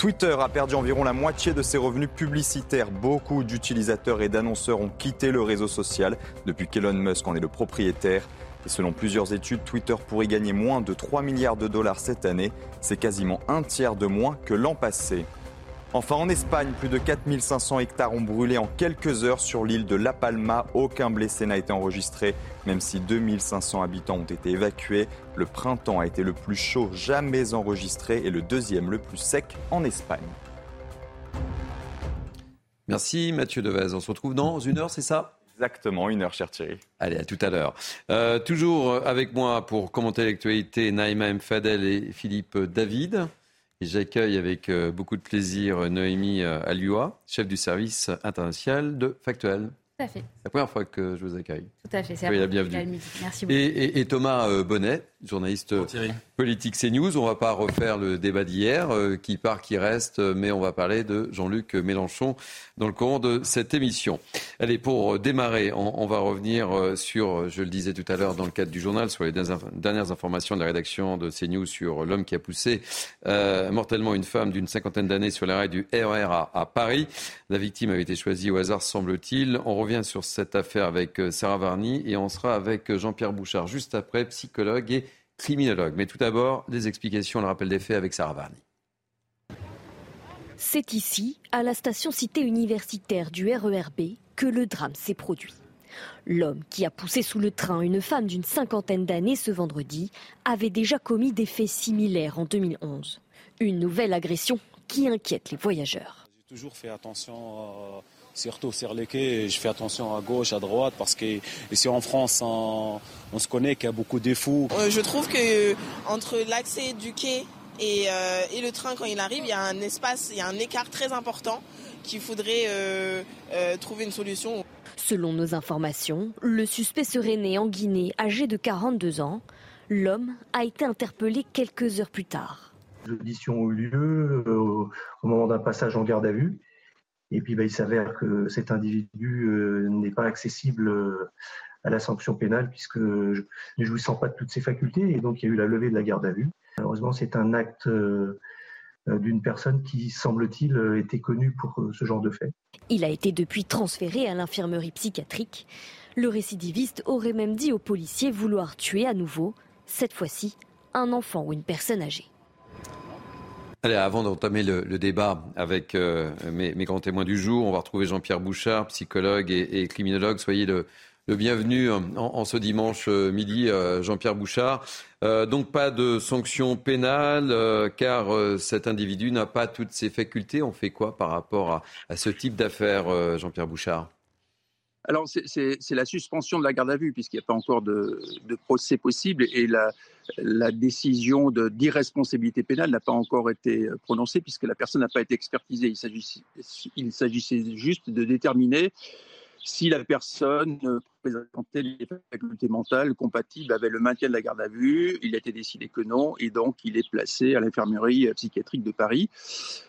Twitter a perdu environ la moitié de ses revenus publicitaires. Beaucoup d'utilisateurs et d'annonceurs ont quitté le réseau social depuis qu'Elon Musk en est le propriétaire. Et selon plusieurs études, Twitter pourrait gagner moins de 3 milliards de dollars cette année. C'est quasiment un tiers de moins que l'an passé. Enfin, en Espagne, plus de 4500 hectares ont brûlé en quelques heures sur l'île de La Palma. Aucun blessé n'a été enregistré, même si 2500 habitants ont été évacués. Le printemps a été le plus chaud jamais enregistré et le deuxième le plus sec en Espagne. Merci Mathieu Devez. On se retrouve dans une heure, c'est ça? Exactement, une heure, cher Thierry. Allez, à tout à l'heure. Euh, toujours avec moi pour commenter l'actualité, Naïma M. Fadel et Philippe David Et j'accueille avec euh, beaucoup de plaisir Noémie euh, Alua, chef du service international de Factuel. Tout à fait. La première fois que je vous accueille. Tout à fait, c'est la bienvenue. Merci beaucoup. Et, et, Thomas euh, Bonnet, journaliste politique CNews. On ne va pas refaire le débat d'hier, qui part, qui reste, mais on va parler de Jean-Luc Mélenchon dans le cours de cette émission. Allez, pour démarrer, on, va revenir sur, je le disais tout à l'heure dans le cadre du journal, sur les dernières informations de la rédaction de CNews sur l'homme qui a poussé euh, mortellement une femme d'une cinquantaine d'années sur rails du RER à, à, Paris. La victime avait été choisie au hasard, semble-t-il. On revient sur cette affaire avec euh, Sarah Varny et on sera avec Jean-Pierre Bouchard juste après, psychologue et criminologue. Mais tout d'abord, des explications, le rappel des faits avec Sarah Varny. C'est ici, à la station cité universitaire du RERB, que le drame s'est produit. L'homme qui a poussé sous le train une femme d'une cinquantaine d'années ce vendredi avait déjà commis des faits similaires en 2011. Une nouvelle agression qui inquiète les voyageurs. J'ai toujours fait attention, euh, surtout sur les quais, je fais attention à gauche, à droite, parce qu'ici en France, on, se connaît qu'il y a beaucoup de fous. Euh, je trouve que entre l'accès du quai euh, et, le train, quand il arrive, il y a un espace, il y a un écart très important qu'il faudrait euh, euh, trouver une solution. Selon nos informations, le suspect serait né en Guinée, âgé de 42 ans. L'homme a été interpellé quelques heures plus tard. L'audition ont eu lieu au moment d'un passage en garde à vue. Et puis bah, il s'avère que cet individu n'est pas accessible à la sanction pénale puisque ne jouissant pas de toutes ses facultés. Et donc il y a eu la levée de la garde à vue. Malheureusement, c'est un acte euh, d'une personne qui, semble-t-il, euh, était connue pour euh, ce genre de fait. Il a été depuis transféré à l'infirmerie psychiatrique. Le récidiviste aurait même dit aux policiers vouloir tuer à nouveau, cette fois-ci, un enfant ou une personne âgée. Allez, avant d'entamer le, débat avec mes, grands témoins du jour, on va retrouver Jean-Pierre Bouchard, psychologue et, criminologue. Soyez le, bienvenu en, ce dimanche euh, midi, euh, Jean-Pierre Bouchard. Euh, donc pas de sanction pénale, car cet individu n'a pas toutes ses facultés. On fait quoi par rapport à, ce type d'affaires, Jean-Pierre Bouchard? Alors, c'est la suspension de la garde à vue, puisqu'il n'y a pas encore de, procès possible, et la, la décision d'irresponsabilité pénale n'a pas encore été prononcée, puisque la personne n'a pas été expertisée. Il s'agissait juste de déterminer si la personne présentait les facultés mentales compatibles avec le maintien de la garde à vue. Il a été décidé que non, et donc il est placé à l'infirmerie psychiatrique de Paris.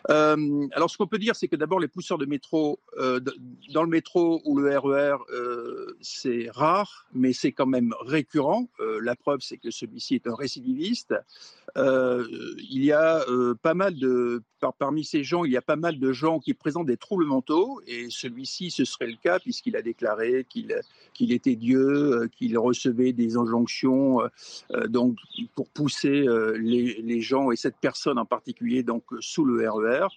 Euh, alors ce qu'on peut dire, c'est que d'abord les pousseurs de métro, euh, dans le métro ou le RER, e euh, c'est rare, mais c'est quand même récurrent. la preuve, c'est que celui-ci est un récidiviste. il y a pas mal de, parmi ces gens, il y a pas mal de gens qui présentent des troubles mentaux, et celui-ci, ce serait le cas, puisqu'il a déclaré qu'il qu'il était Dieu, euh, qu'il recevait des injonctions euh, euh, donc pour pousser les, gens et cette personne en particulier donc sous le RER.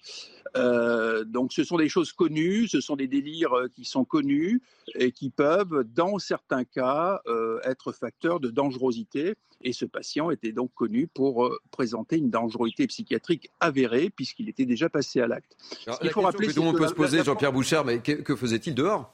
E donc ce sont des choses connues, ce sont des délires qui sont connus et qui peuvent, dans certains cas, être facteurs de dangerosité. Et ce patient était donc connu pour présenter une dangerosité psychiatrique avérée puisqu'il était déjà passé à l'acte. Il faut rappeler que monde peut se poser, Jean-Pierre Bouchard, mais que faisait-il dehors?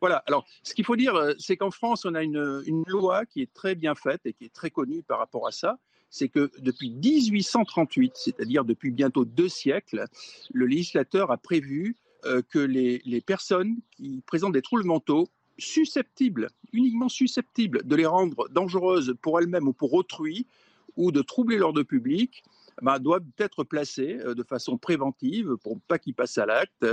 Voilà. Alors, ce qu'il faut dire, euh, c'est qu'en France, on a une, loi qui est très bien faite et qui est très connue par rapport à ça. C'est que depuis 1838, c'est-à-dire depuis bientôt deux siècles, le législateur a prévu euh, que les personnes qui présentent des troubles mentaux susceptibles, uniquement susceptibles de les rendre dangereuses pour elles-mêmes ou pour autrui, ou de troubler l'ordre public, bah, doivent être placés euh, de façon préventive pour pas qu'ils passent à l'acte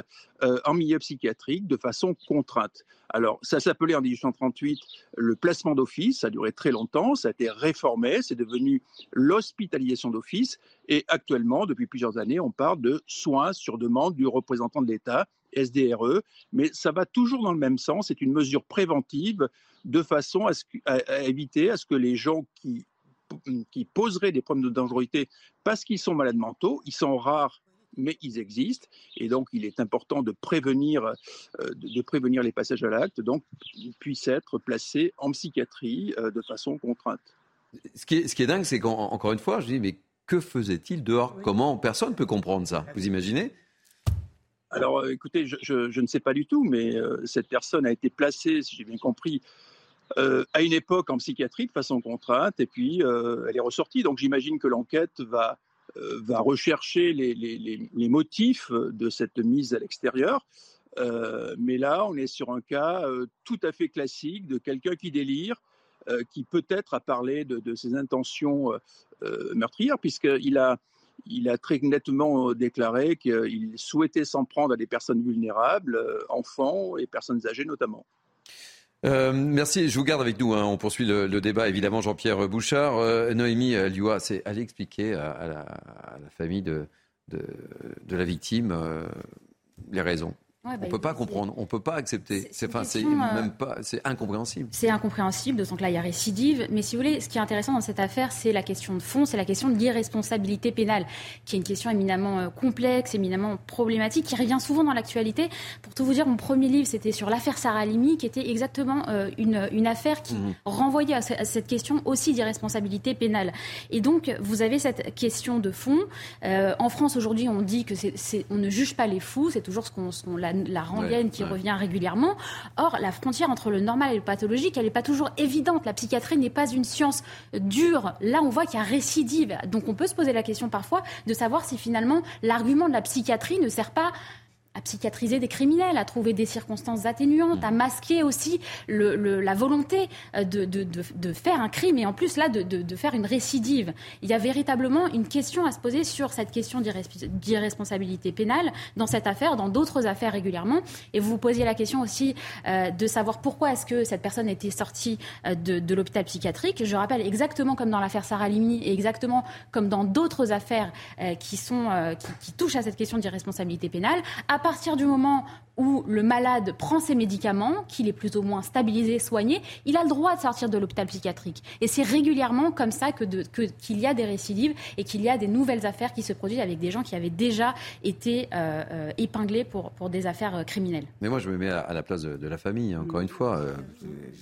euh, en milieu psychiatrique de façon contrainte. Alors, ça s'appelait en 1838 le placement d'office, ça a duré très longtemps, ça a été réformé, c'est devenu l'hospitalisation d'office, et actuellement, depuis plusieurs années, on parle de soins sur demande du représentant de l'État, SDRE, mais ça va toujours dans le même sens, c'est une mesure préventive de façon à éviter à ce que les gens qui qui poseraient des problèmes de dangerosité parce qu'ils sont malades mentaux. Ils sont rares, mais ils existent. Et donc, il est important de prévenir, euh, de prévenir les passages à l'acte. Donc, ils puissent être placés en psychiatrie euh, de façon contrainte. Ce qui est, ce qui est dingue, c'est qu'encore une fois, je dis, mais que faisait-il dehors? Comment? Personne ne peut comprendre ça. Vous imaginez? Alors, euh, écoutez, je, je, ne sais pas du tout, mais cette personne a été placée, si j'ai bien compris, euh, à une époque en psychiatrie de façon contrainte, et puis euh, elle est ressortie. Donc j'imagine que l'enquête va va rechercher les, motifs de cette mise à l'extérieur. mais là, on est sur un cas tout à fait classique de quelqu'un qui délire, qui peut-être a parlé de, de ses intentions meurtrières, puisqu'il a, il a très nettement déclaré qu'il souhaitait s'en prendre à des personnes vulnérables, enfants et personnes âgées notamment. Euh, merci, je vous garde avec nous. Hein. On poursuit le, débat, évidemment, Jean-Pierre Bouchard. Euh, Noémie Lioua, c'est aller expliquer à, la, famille de, la victime euh, les raisons on ne bah, peut pas comprendre, on peut pas accepter. C'est même pas, c'est incompréhensible. C'est incompréhensible, d'autant que là il y a récidive. Mais si vous voulez, ce qui est intéressant dans cette affaire, c'est la question de fond, c'est la question de l'irresponsabilité pénale, qui est une question éminemment complexe, éminemment problématique, qui revient souvent dans l'actualité. Pour tout vous dire, mon premier livre, c'était sur l'affaire Sarah Limi, qui était exactement une, une, affaire qui mmh. renvoyait à, cette question aussi d'irresponsabilité pénale. Et donc, vous avez cette question de fond. en France, aujourd'hui, on dit que c'est, on ne juge pas les fous, c'est toujours ce qu'on, ce qu'on la rengaine qui revient régulièrement. Or, la frontière entre le normal et le pathologique, elle n'est pas toujours évidente. La psychiatrie n'est pas une science dure. Là, on voit qu'il y a récidive. Donc, on peut se poser la question parfois de savoir si finalement l'argument de la psychiatrie ne sert pas à psychiatriser des criminels, à trouver des circonstances atténuantes, à masquer aussi le, la volonté euh, de, de, de, faire un crime et en plus là de, faire une récidive. Il y a véritablement une question à se poser sur cette question d'irresponsabilité pénale dans cette affaire, dans d'autres affaires régulièrement. Et vous vous posiez la question aussi euh, de savoir pourquoi est-ce que cette personne était sortie euh, de, l'hôpital psychiatrique. Je rappelle exactement comme dans l'affaire Sarah Limi et exactement comme dans d'autres affaires qui, sont, qui, qui, touchent à cette question d'irresponsabilité pénale. À partir du moment où le malade prend ses médicaments, qu'il est plus ou moins stabilisé, soigné, il a le droit de sortir de l'hôpital psychiatrique. Et c'est régulièrement comme ça que qu'il y a des récidives et qu'il y a des nouvelles affaires qui se produisent avec des gens qui avaient déjà été euh, euh, épinglés pour, pour des affaires euh, criminelles. Mais moi, je me mets à, la place de, la famille, encore une fois.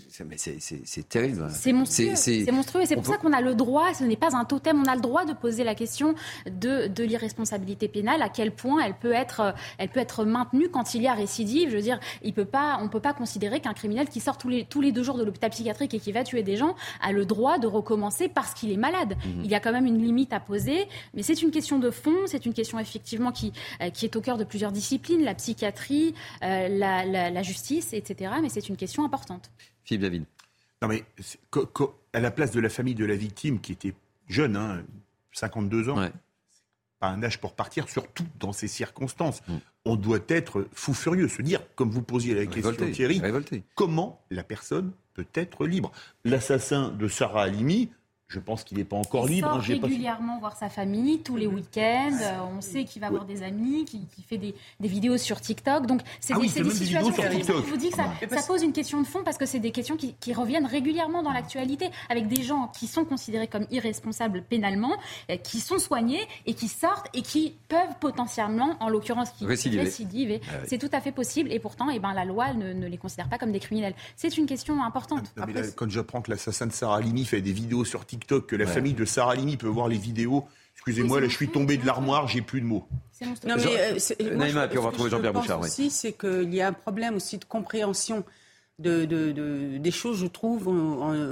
c'est terrible. C'est monstrueux. C'est monstrueux. Et c'est pour ça qu'on a le droit, ce n'est pas un totem, on a le droit de poser la question de, de l'irresponsabilité pénale, à quel point elle peut être, elle peut être maintenue quand il y a récidive. Je veux dire, il peut pas, on ne peut pas considérer qu'un criminel qui sort tous les, tous les deux jours de l'hôpital psychiatrique et qui va tuer des gens a le droit de recommencer parce qu'il est malade. Mhm. Il y a quand même une limite à poser, mais c'est une question de fond, c'est une question effectivement qui, euh, qui est au cœur de plusieurs disciplines, la psychiatrie, euh, la, justice, etc. Mais c'est une question importante. Philippe David. Non mais à la place de la famille de la victime qui était jeune, hein, 52 ans, pas un âge pour partir, surtout dans ces circonstances. Mm on doit être fou furieux, se dire, comme vous posiez la question Thierry, comment la personne peut être libre? L'assassin de Sarah Halimi, je pense qu'il n'est pas encore il libre. Sort régulièrement voir sa famille tous les week-ends. Euh, on sait qu'il va voir des amis, qu'il fait des, vidéos sur TikTok. Donc c'est ah des, situations. je vous dis que ça, pose une question de fond parce que c'est des questions qui, reviennent régulièrement dans l'actualité avec des gens qui sont considérés comme irresponsables pénalement, euh, qui sont soignés et qui sortent et qui peuvent potentiellement, en l'occurrence, qui récidiver. Ah c'est tout à fait possible et pourtant, eh ben, la loi ne, les considère pas comme des criminels. C'est une question importante. Ah, quand j'apprends que l'assassin de Sarah Halimi fait des vidéos sur TikTok que la famille de Sarah Limi peut voir les vidéos. Excusez-moi, là, je suis tombé de l'armoire, j'ai plus de mots. Non, mais, euh, Naïma, puis on va retrouver Jean-Pierre Bouchard. aussi, c'est qu'il y a un problème aussi de compréhension de, des choses, je trouve,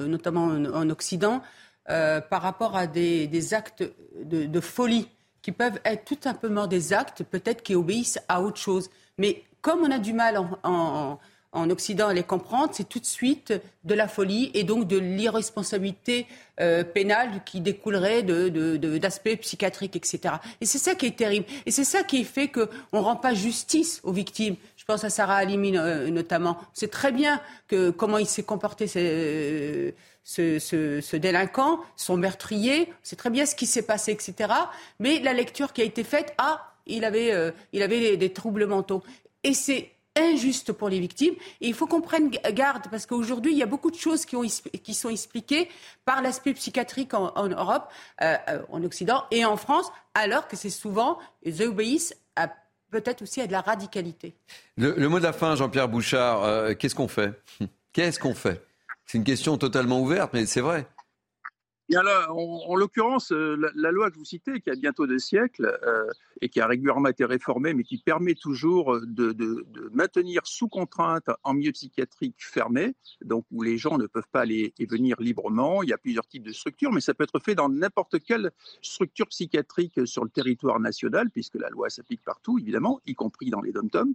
notamment en, Occident, euh, par rapport à des, actes de, folie qui peuvent être tout simplement des actes, peut-être qui obéissent à autre chose. Mais comme on a du mal en en Occident à les comprendre, c'est tout de suite de la folie et donc de l'irresponsabilité euh, pénale qui découlerait d'aspects de, psychiatriques, etc. Et c'est ça qui est terrible. Et c'est ça qui fait qu'on ne rend pas justice aux victimes. Je pense à Sarah Halimi euh, notamment. C'est très bien que, comment il s'est comporté ce, délinquant, son meurtrier. C'est très bien ce qui s'est passé, etc. Mais la lecture qui a été faite, ah, il avait, euh, des, des troubles mentaux. Et c'est injuste pour les victimes. Et il faut qu'on prenne garde parce qu'aujourd'hui, il y a beaucoup de choses qui, ont, qui sont expliquées par l'aspect psychiatrique en, Europe, euh, euh, en Occident et en France, alors que c'est souvent, ils obéissent à peut-être aussi à de la radicalité. Le, mot de la fin, Jean-Pierre Bouchard, euh, qu'est-ce qu'on fait? Qu'est-ce qu'on fait? C'est une question totalement ouverte, mais c'est vrai. En, l'occurrence, euh, la, loi que vous citez, qui a bientôt deux siècles euh, et qui a régulièrement été réformée, mais qui permet toujours de, maintenir sous contrainte en milieu psychiatrique fermé, donc où les gens ne peuvent pas aller et venir librement. Il y a plusieurs types de structures, mais ça peut être fait dans n'importe quelle structure psychiatrique sur le territoire national, puisque la loi s'applique partout, évidemment, y compris dans les dom-toms,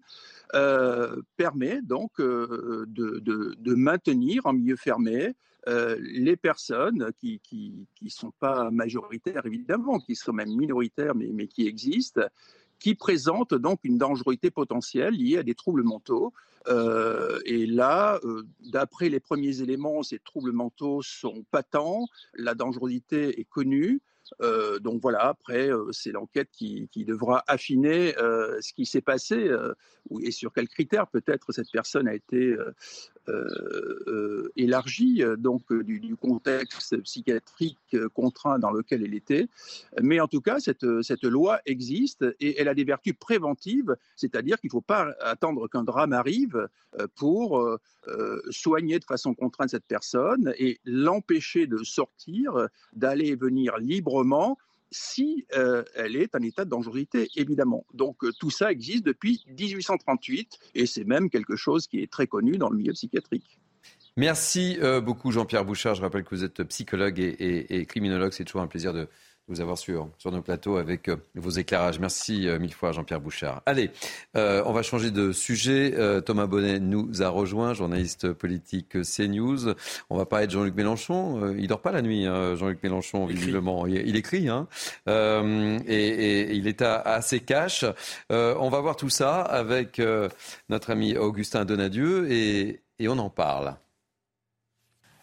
euh, permet donc de, de maintenir en milieu fermé euh, les personnes qui ne sont pas majoritaires, évidemment, qui sont même minoritaires, mais, mais qui existent, qui présentent donc une dangerosité potentielle liée à des troubles mentaux. Euh, et là, euh, d'après les premiers éléments, ces troubles mentaux sont patents, la dangerosité est connue. Donc voilà, après, c'est l'enquête qui, devra affiner ce qui s'est passé et sur quels critères peut-être cette personne a été élargie donc du, contexte psychiatrique contraint dans lequel elle était. Mais en tout cas, cette, cette loi existe et elle a des vertus préventives, c'est-à-dire qu'il ne faut pas attendre qu'un drame arrive pour soigner de façon contrainte cette personne et l'empêcher de sortir, d'aller et venir libre si euh, elle est en état de dangerosité, évidemment. Donc euh, tout ça existe depuis 1838 et c'est même quelque chose qui est très connu dans le milieu psychiatrique. Merci euh, beaucoup Jean-Pierre Bouchard. Je rappelle que vous êtes psychologue et criminologue. C'est toujours un plaisir de, vous avoir sur, sur nos plateaux avec euh, vos éclairages. Merci euh, mille fois, Jean-Pierre Bouchard. Allez, euh, on va changer de sujet. Thomas Bonnet nous a rejoint, journaliste politique CNews. On va parler de Jean-Luc Mélenchon. il dort pas la nuit, hein, Jean-Luc Mélenchon, visiblement. Il, écrit, hein, et, il est assez cash. on va voir tout ça avec notre ami Augustin Donadieu et, et on en parle.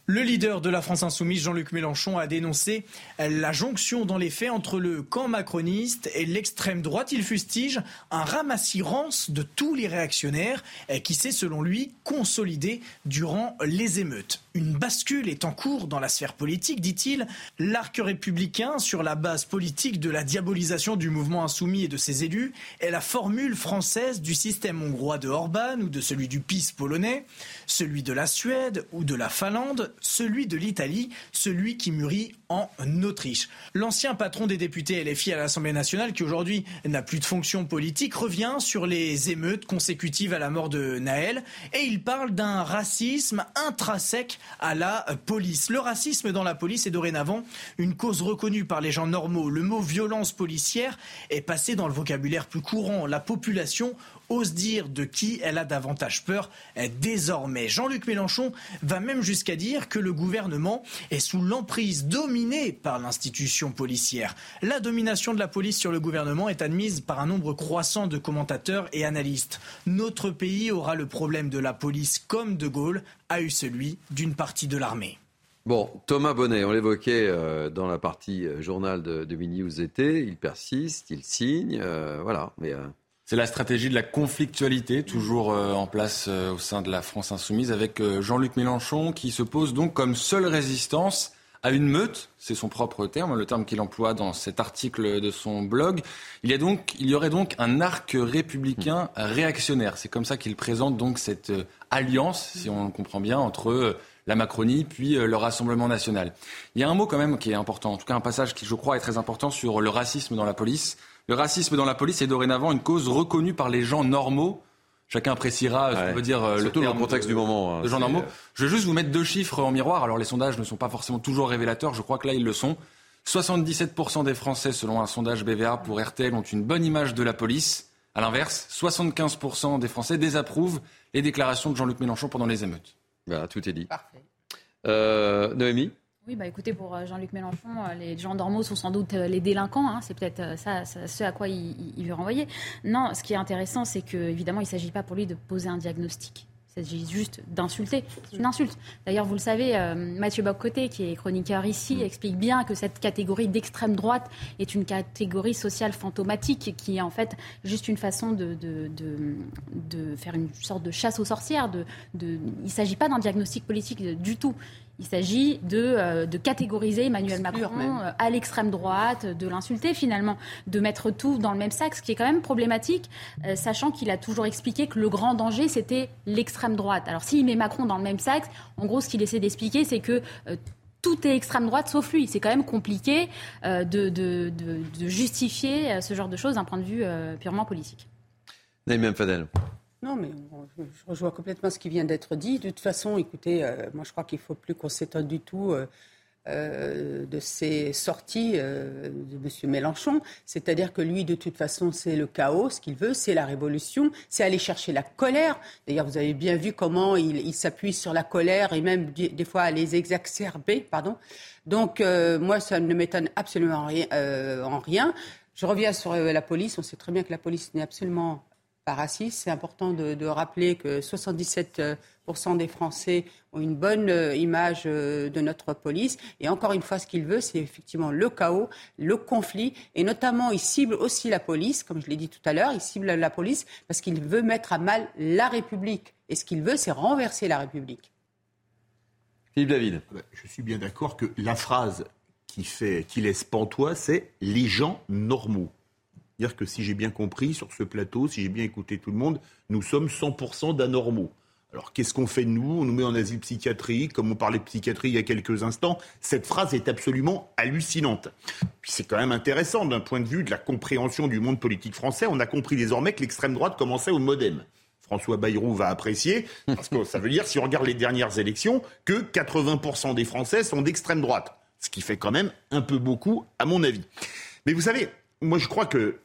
Le leader de la France insoumise, Jean-Luc Mélenchon, a dénoncé la jonction dans les faits entre le camp macroniste et l'extrême droite. Il fustige un ramassis-rance de tous les réactionnaires qui s'est, selon lui, consolidé durant les émeutes. Une bascule est en cours dans la sphère politique, dit-il. L'arc républicain, sur la base politique de la diabolisation du mouvement insoumis et de ses élus, est la formule française du système hongrois de Orban ou de celui du PIS polonais, celui de la Suède ou de la Finlande celui de l'Italie, celui qui mûrit en Autriche. L'ancien patron des députés LFI à l'Assemblée nationale, qui aujourd'hui n'a plus de fonction politique, revient sur les émeutes consécutives à la mort de Naël et il parle d'un racisme intrinsèque à la police. Le racisme dans la police est dorénavant une cause reconnue par les gens normaux. Le mot violence policière est passé dans le vocabulaire plus courant. La population ose dire de qui elle a davantage peur désormais. Jean-Luc Mélenchon va même jusqu'à dire que le gouvernement est sous l'emprise dominée par l'institution policière. La domination de la police sur le gouvernement est admise par un nombre croissant de commentateurs et analystes. Notre pays aura le problème de la police comme De Gaulle a eu celui d'une partie de l'armée. Bon, Thomas Bonnet, on l'évoquait euh, dans la partie euh, journal de, de Mini il persiste, il signe, euh, voilà. Mais c'est la stratégie de la conflictualité, toujours euh, en place euh, au sein de la France insoumise, avec euh, Jean-Luc Mélenchon qui se pose donc comme seule résistance à une meute, c'est son propre terme, le terme qu'il emploie dans cet article de son blog. Il y, a donc, il y aurait donc un arc républicain réactionnaire. C'est comme ça qu'il présente donc cette alliance, si on le comprend bien, entre la Macronie puis le Rassemblement national. Il y a un mot quand même qui est important, en tout cas un passage qui je crois est très important sur le racisme dans la police. Le racisme dans la police est dorénavant une cause reconnue par les gens normaux. Chacun appréciera ce que veut dire euh, le dans le contexte du moment. Hein, gens normaux. Je vais juste vous mettre deux chiffres en miroir. Alors les sondages ne sont pas forcément toujours révélateurs. Je crois que là ils le sont. 77% des Français, selon un sondage BVA pour RTL, ont une bonne image de la police. À l'inverse, 75% des Français désapprouvent les déclarations de Jean-Luc Mélenchon pendant les émeutes. Voilà, tout est dit. Parfait. Euh, Noémie? Oui, bah écoutez, pour euh, Jean-Luc Mélenchon, euh, les gens normaux sont sans doute euh, les délinquants. Hein, c'est peut-être ça, ce à quoi il, il, veut renvoyer. Non, ce qui est intéressant, c'est qu'évidemment, il ne s'agit pas pour lui de poser un diagnostic. Il s'agit juste d'insulter. C'est une insulte. D'ailleurs, vous le savez, Mathieu Boccoté, qui est chroniqueur ici, mm. explique bien que cette catégorie d'extrême droite est une catégorie sociale fantomatique qui est en fait juste une façon de, de, de, faire une sorte de chasse aux sorcières. De, il ne s'agit pas d'un diagnostic politique du tout. Il s'agit de, euh, de, catégoriser Emmanuel Macron euh, à l'extrême droite, de l'insulter finalement, de mettre tout dans le même sac, ce qui est quand même problématique, euh, sachant qu'il a toujours expliqué que le grand danger, c'était l'extrême droite. Alors s'il met Macron dans le même sac, en gros, ce qu'il essaie d'expliquer, c'est que tout est extrême droite sauf lui. C'est quand même compliqué de, de, de, justifier ce genre de choses d'un point de vue purement politique. Naïm Fadel. Non, mais je rejoins complètement ce qui vient d'être dit. De toute façon, écoutez, moi je crois qu'il ne faut plus qu'on s'étonne du tout euh, de ces sorties euh, de M. Mélenchon. C'est-à-dire que lui, de toute façon, c'est le chaos. Ce qu'il veut, c'est la révolution. C'est aller chercher la colère. D'ailleurs, vous avez bien vu comment il, s'appuie sur la colère et même des fois à les exacerber. Pardon. Donc, euh, moi, ça ne m'étonne absolument rien, en rien. Je reviens sur la police. On sait très bien que la police n'est absolument pas raciste. C'est important de, de rappeler que 77% des Français ont une bonne euh, image euh, de notre police. Et encore une fois, ce qu'il veut, c'est effectivement le chaos, le conflit. Et notamment, il cible aussi la police, comme je l'ai dit tout à l'heure, il cible la police parce qu'il veut mettre à mal la République. Et ce qu'il veut, c'est renverser la République. Philippe David. Ah bah, je suis bien d'accord que la phrase qui, fait, qui laisse pantois, c'est les gens normaux. Que si j'ai bien compris sur ce plateau, si j'ai bien écouté tout le monde, nous sommes 100% d'anormaux. Alors qu'est-ce qu'on fait nous? On nous met en asile psychiatrique, comme on parlait de psychiatrie il y a quelques instants. Cette phrase est absolument hallucinante. Puis c'est quand même intéressant d'un point de vue de la compréhension du monde politique français. On a compris désormais que l'extrême droite commençait au modem. François Bayrou va apprécier, parce que ça veut dire, si on regarde les dernières élections, que 80% des Français sont d'extrême droite. Ce qui fait quand même un peu beaucoup, à mon avis. Mais vous savez, moi je crois que...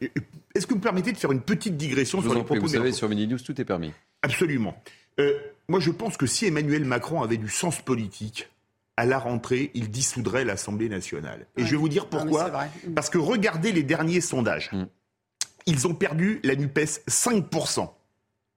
Est-ce que vous me permettez de faire une petite digression sur les propos Vous savez, sur Mini News, tout est permis. Absolument. Euh, moi, je pense que si Emmanuel Macron avait du sens politique, à la rentrée, il dissoudrait l'Assemblée nationale. Et je vais vous dire pourquoi. Parce que regardez les derniers sondages. Mm. Ils ont perdu la NUPES 5%.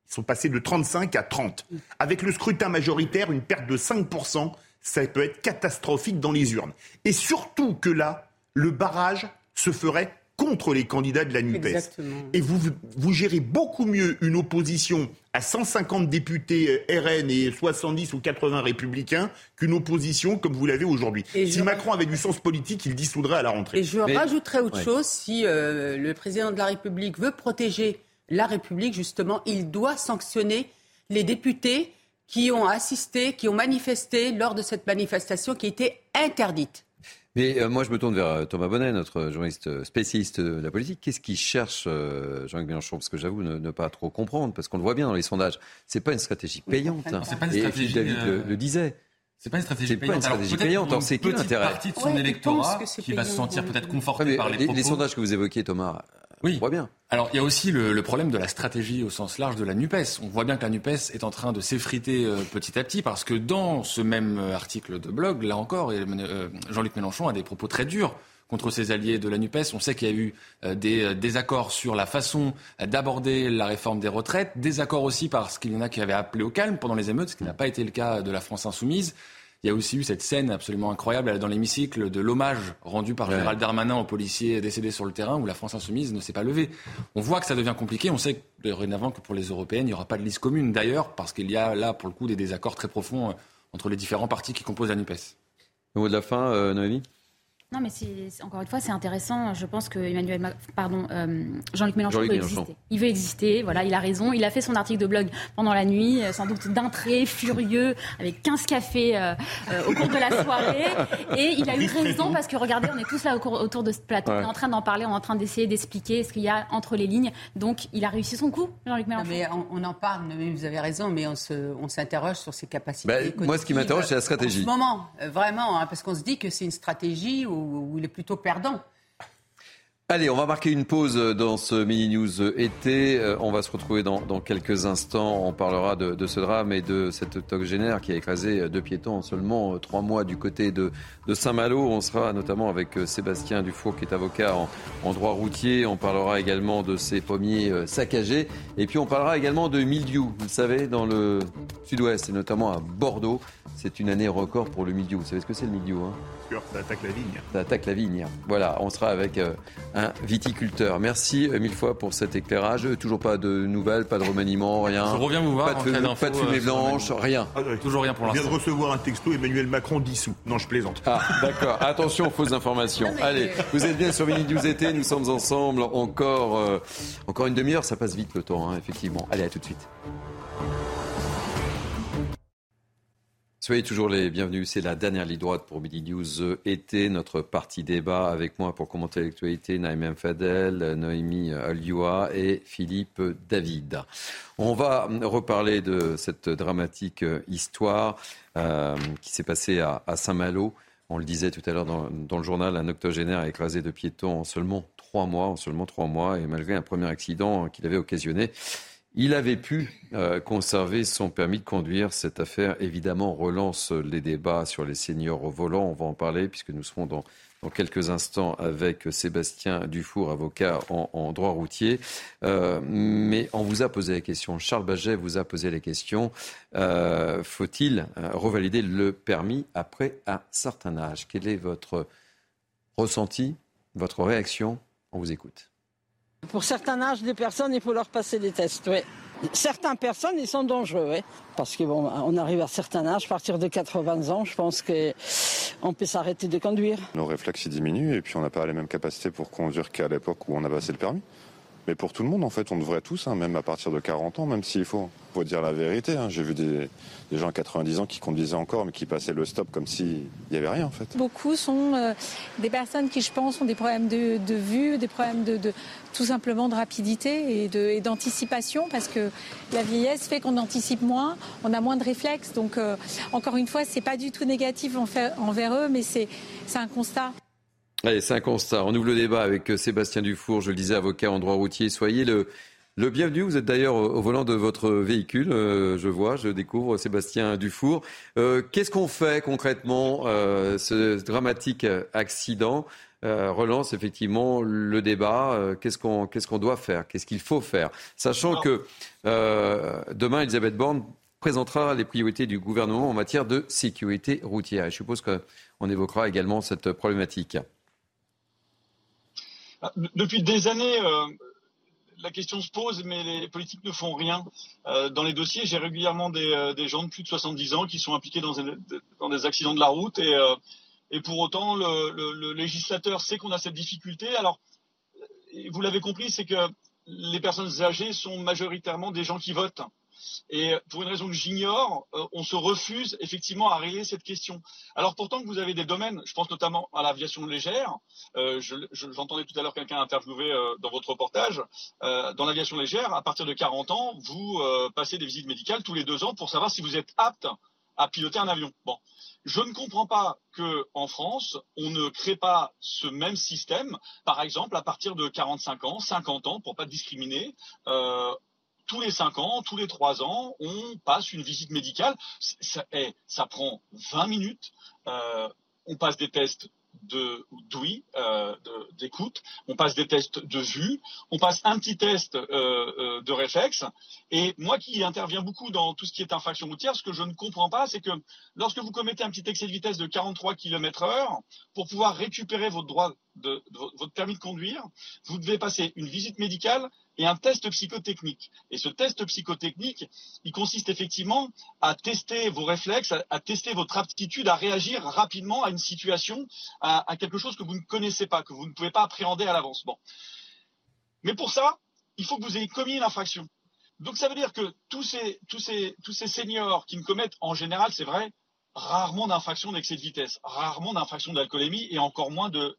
Ils sont passés de 35 à 30. Mm. Avec le scrutin majoritaire, une perte de 5%, ça peut être catastrophique dans les urnes. Et surtout que là, le barrage se ferait contre les candidats de la NUPES. Et vous, vous gérez beaucoup mieux une opposition à 150 députés euh, RN et 70 ou 80 républicains qu'une opposition comme vous l'avez aujourd'hui. Si Macron avait du sens politique, il dissoudrait à la rentrée. Et je rajouterais autre chose, si euh, le président de la République veut protéger la République, justement, il doit sanctionner les députés qui ont assisté, qui ont manifesté lors de cette manifestation qui était interdite. Mais euh, moi, je me tourne vers euh, Thomas Bonnet, notre journaliste euh, spécialiste de la politique. Qu'est-ce qu'il cherche, Jean-Luc Mélenchon? Parce que j'avoue ne, pas trop comprendre, parce qu'on le voit bien dans les sondages. C'est pas une stratégie payante. Hein. C'est pas une stratégie. Et David le, disait. C'est pas une stratégie payante. Pas une stratégie payante. Alors, c'est qui l'intérêt? partie de son électorat qui va se sentir peut-être conforté par les, les propos? Les sondages que vous évoquiez, Thomas, oui. On voit bien. Alors, il y a aussi le, problème de la stratégie au sens large de la NUPES. On voit bien que la NUPES est en train de s'effriter euh, petit à petit parce que dans ce même euh, article de blog, là encore, euh, Jean-Luc Mélenchon a des propos très durs contre ses alliés de la NUPES. On sait qu'il y a eu des désaccords sur la façon d'aborder la réforme des retraites, désaccords aussi parce qu'il y en a qui avaient appelé au calme pendant les émeutes, ce qui n'a pas été le cas de la France insoumise. Il y a aussi eu cette scène absolument incroyable dans l'hémicycle de l'hommage rendu par Gérald Darmanin aux policiers décédés sur le terrain où la France insoumise ne s'est pas levée. On voit que ça devient compliqué. On sait dorénavant que pour les européennes, il n'y aura pas de liste commune. D'ailleurs, parce qu'il y a là, pour le coup, des désaccords très profonds euh, entre les différents partis qui composent la NUPES. Au mot de la fin, euh, Noémie? Non, mais encore une fois, c'est intéressant. Je pense que Emmanuel, pardon, euh, Jean-Luc Mélenchon veut exister. Il veut exister. Voilà, il a raison. Il a fait son article de blog pendant la nuit, euh, sans doute d'un trait furieux, avec 15 cafés euh, au cours de la soirée. Et il a eu raison parce que regardez, on est tous là autour de ce plateau. On est en train d'en parler, on est en train d'essayer d'expliquer ce qu'il y a entre les lignes. Donc, il a réussi son coup, Jean-Luc Mélenchon. mais on, en parle. Mais vous avez raison, mais on on s'interroge sur ses capacités. Bah, moi, ce qui m'interroge, c'est la stratégie. En ce moment, vraiment, hein, parce qu'on se dit que c'est une stratégie où où il est plutôt perdant. Allez, on va marquer une pause dans ce mini news été. Euh, on va se retrouver dans, quelques instants. On parlera de, ce drame et de cette octogénaire qui a écrasé deux piétons en seulement trois mois du côté de, Saint-Malo. On sera notamment avec euh, Sébastien Dufour qui est avocat en, droit routier. On parlera également de ces pommiers euh, saccagés. Et puis on parlera également de mildiou. Vous le savez, dans le sud-ouest et notamment à Bordeaux. C'est une année record pour le mildiou. Vous savez ce que c'est le mildiou hein? Ça attaque la vigne. Ça attaque la vigne. Voilà, on sera avec un viticulteur. Merci euh, mille fois pour cet éclairage. Toujours pas de nouvelles, pas de remaniement, rien. Je reviens vous voir. Pas de, pas de fumée euh, blanche, rien. Ah, Toujours rien pour l'instant. Je viens de recevoir un texto Emmanuel Macron dissous. Non, je plaisante. Ah, d'accord. Attention aux fausses informations. Allez, vous êtes bien sur Mini News été. Nous sommes ensemble encore, euh, encore une demi-heure. Ça passe vite le temps, hein, effectivement. Allez, à tout de suite. Soyez toujours les bienvenus. C'est la dernière ligne droite pour Midi News été, notre partie débat avec moi pour commenter l'actualité, Naïm Fadel, Noémie Alioua et Philippe David. On va reparler de cette dramatique histoire euh, qui s'est passée à, Saint-Malo. On le disait tout à l'heure dans, le journal, un octogénaire écrasé de piétons en seulement trois mois, en seulement trois mois, et malgré un premier accident qu'il avait occasionné, il avait pu euh, conserver son permis de conduire. Cette affaire, évidemment, relance les débats sur les seniors au volant. On va en parler puisque nous serons dans, quelques instants avec Sébastien Dufour, avocat en, droit routier. Euh, mais on vous a posé la question, Charles Baget vous a posé la question, euh, faut-il revalider le permis après un certain âge? Quel est votre ressenti, votre réaction? On vous écoute. Pour certains âges des personnes, il faut leur passer des tests, oui. Certaines personnes, ils sont dangereux, oui. Parce que bon, on arrive à certains âges, à partir de 80 ans, je pense qu'on peut s'arrêter de conduire. Nos réflexes diminuent et puis on n'a pas les mêmes capacités pour conduire qu'à l'époque où on a passé le permis. Mais pour tout le monde, en fait, on devrait tous, hein, même à partir de 40 ans, même s'il faut. Faut dire la vérité. Hein. J'ai vu des, gens à 90 ans qui conduisaient encore, mais qui passaient le stop comme s'il n'y avait rien, en fait. Beaucoup sont euh, des personnes qui, je pense, ont des problèmes de, vue, des problèmes de, tout simplement de rapidité et d'anticipation, parce que la vieillesse fait qu'on anticipe moins, on a moins de réflexes. Donc, euh, encore une fois, c'est pas du tout négatif envers eux, mais c'est un constat. Allez, c'est un constat. On ouvre le débat avec euh, Sébastien Dufour, je le disais, avocat en droit routier. Soyez le, bienvenu. Vous êtes d'ailleurs au volant de votre véhicule. Euh, je vois, je découvre Sébastien Dufour. Euh, qu'est-ce qu'on fait concrètement Ce dramatique accident? Relance effectivement le débat. qu'est-ce qu'on doit faire? Qu'est-ce qu'il faut faire? Sachant que demain, Elisabeth Borne présentera les priorités du gouvernement en matière de sécurité routière. Je suppose qu'on évoquera également cette problématique. Ah, depuis des années, euh, la question se pose, mais les politiques ne font rien. Euh, dans les dossiers, j'ai régulièrement euh, des, gens de plus de 70 ans qui sont impliqués dans, des accidents de la route et, et pour autant, le, législateur sait qu'on a cette difficulté. Alors, vous l'avez compris, c'est que les personnes âgées sont majoritairement des gens qui votent. Et pour une raison que j'ignore, euh, on se refuse effectivement à régler cette question. Alors pourtant que vous avez des domaines, je pense notamment à l'aviation légère, euh, j'entendais tout à l'heure quelqu'un interviewer euh, dans votre reportage, dans l'aviation légère, à partir de 40 ans, vous passez des visites médicales tous les deux ans pour savoir si vous êtes apte à piloter un avion. Bon. Je ne comprends pas qu'en France, on ne crée pas ce même système, par exemple, à partir de 45 ans, 50 ans, pour pas discriminer, tous les 5 ans, tous les 3 ans, on passe une visite médicale. Ça, eh, ça prend 20 minutes. Euh, on passe des tests d'ouïe, euh, d'écoute, on passe des tests de vue, on passe un petit test euh, de réflexe. Et moi qui interviens beaucoup dans tout ce qui est infraction routière, ce que je ne comprends pas, c'est que lorsque vous commettez un petit excès de vitesse de 43 km heure, pour pouvoir récupérer votre droit votre permis de conduire, vous devez passer une visite médicale et un test psychotechnique. Et ce test psychotechnique, il consiste effectivement à tester vos réflexes, à, tester votre aptitude à réagir rapidement à une situation, à, quelque chose que vous ne connaissez pas, que vous ne pouvez pas appréhender à l'avance. Mais pour ça, il faut que vous ayez commis une infraction. Donc ça veut dire que tous ces, tous ces, tous ces seniors qui ne commettent en général, c'est vrai, rarement d'infractions d'excès de vitesse, rarement d'infractions d'alcoolémie et encore moins de,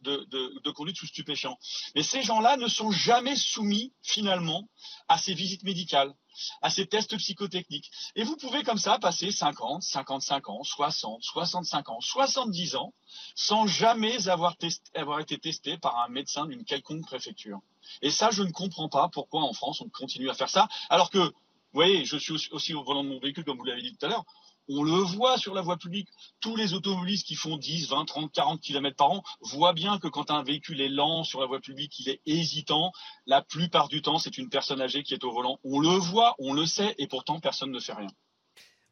conduite sous stupéfiants. Mais ces gens-là ne sont jamais soumis finalement à ces visites médicales, à ces tests psychotechniques. Et vous pouvez comme ça passer 50, 55 ans, 60, 65 ans, 70 ans sans jamais avoir, avoir été testé par un médecin d'une quelconque préfecture. Et ça, je ne comprends pas pourquoi en France on continue à faire ça, alors que, vous voyez, je suis aussi au volant de mon véhicule, comme vous l'avez dit tout à l'heure, on le voit sur la voie publique. Tous les automobilistes qui font 10, 20, 30, 40 km par an voient bien que quand un véhicule est lent sur la voie publique, il est hésitant. La plupart du temps, c'est une personne âgée qui est au volant. On le voit, on le sait, et pourtant personne ne fait rien.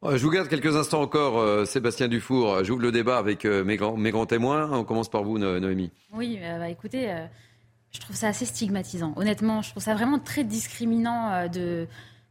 Je vous garde quelques instants encore, euh, Sébastien Dufour. J'ouvre le débat avec euh, mes, grands, témoins. On commence par vous, Noémie. Oui, euh, bah, écoutez, je trouve ça assez stigmatisant. Honnêtement, je trouve ça vraiment très discriminant de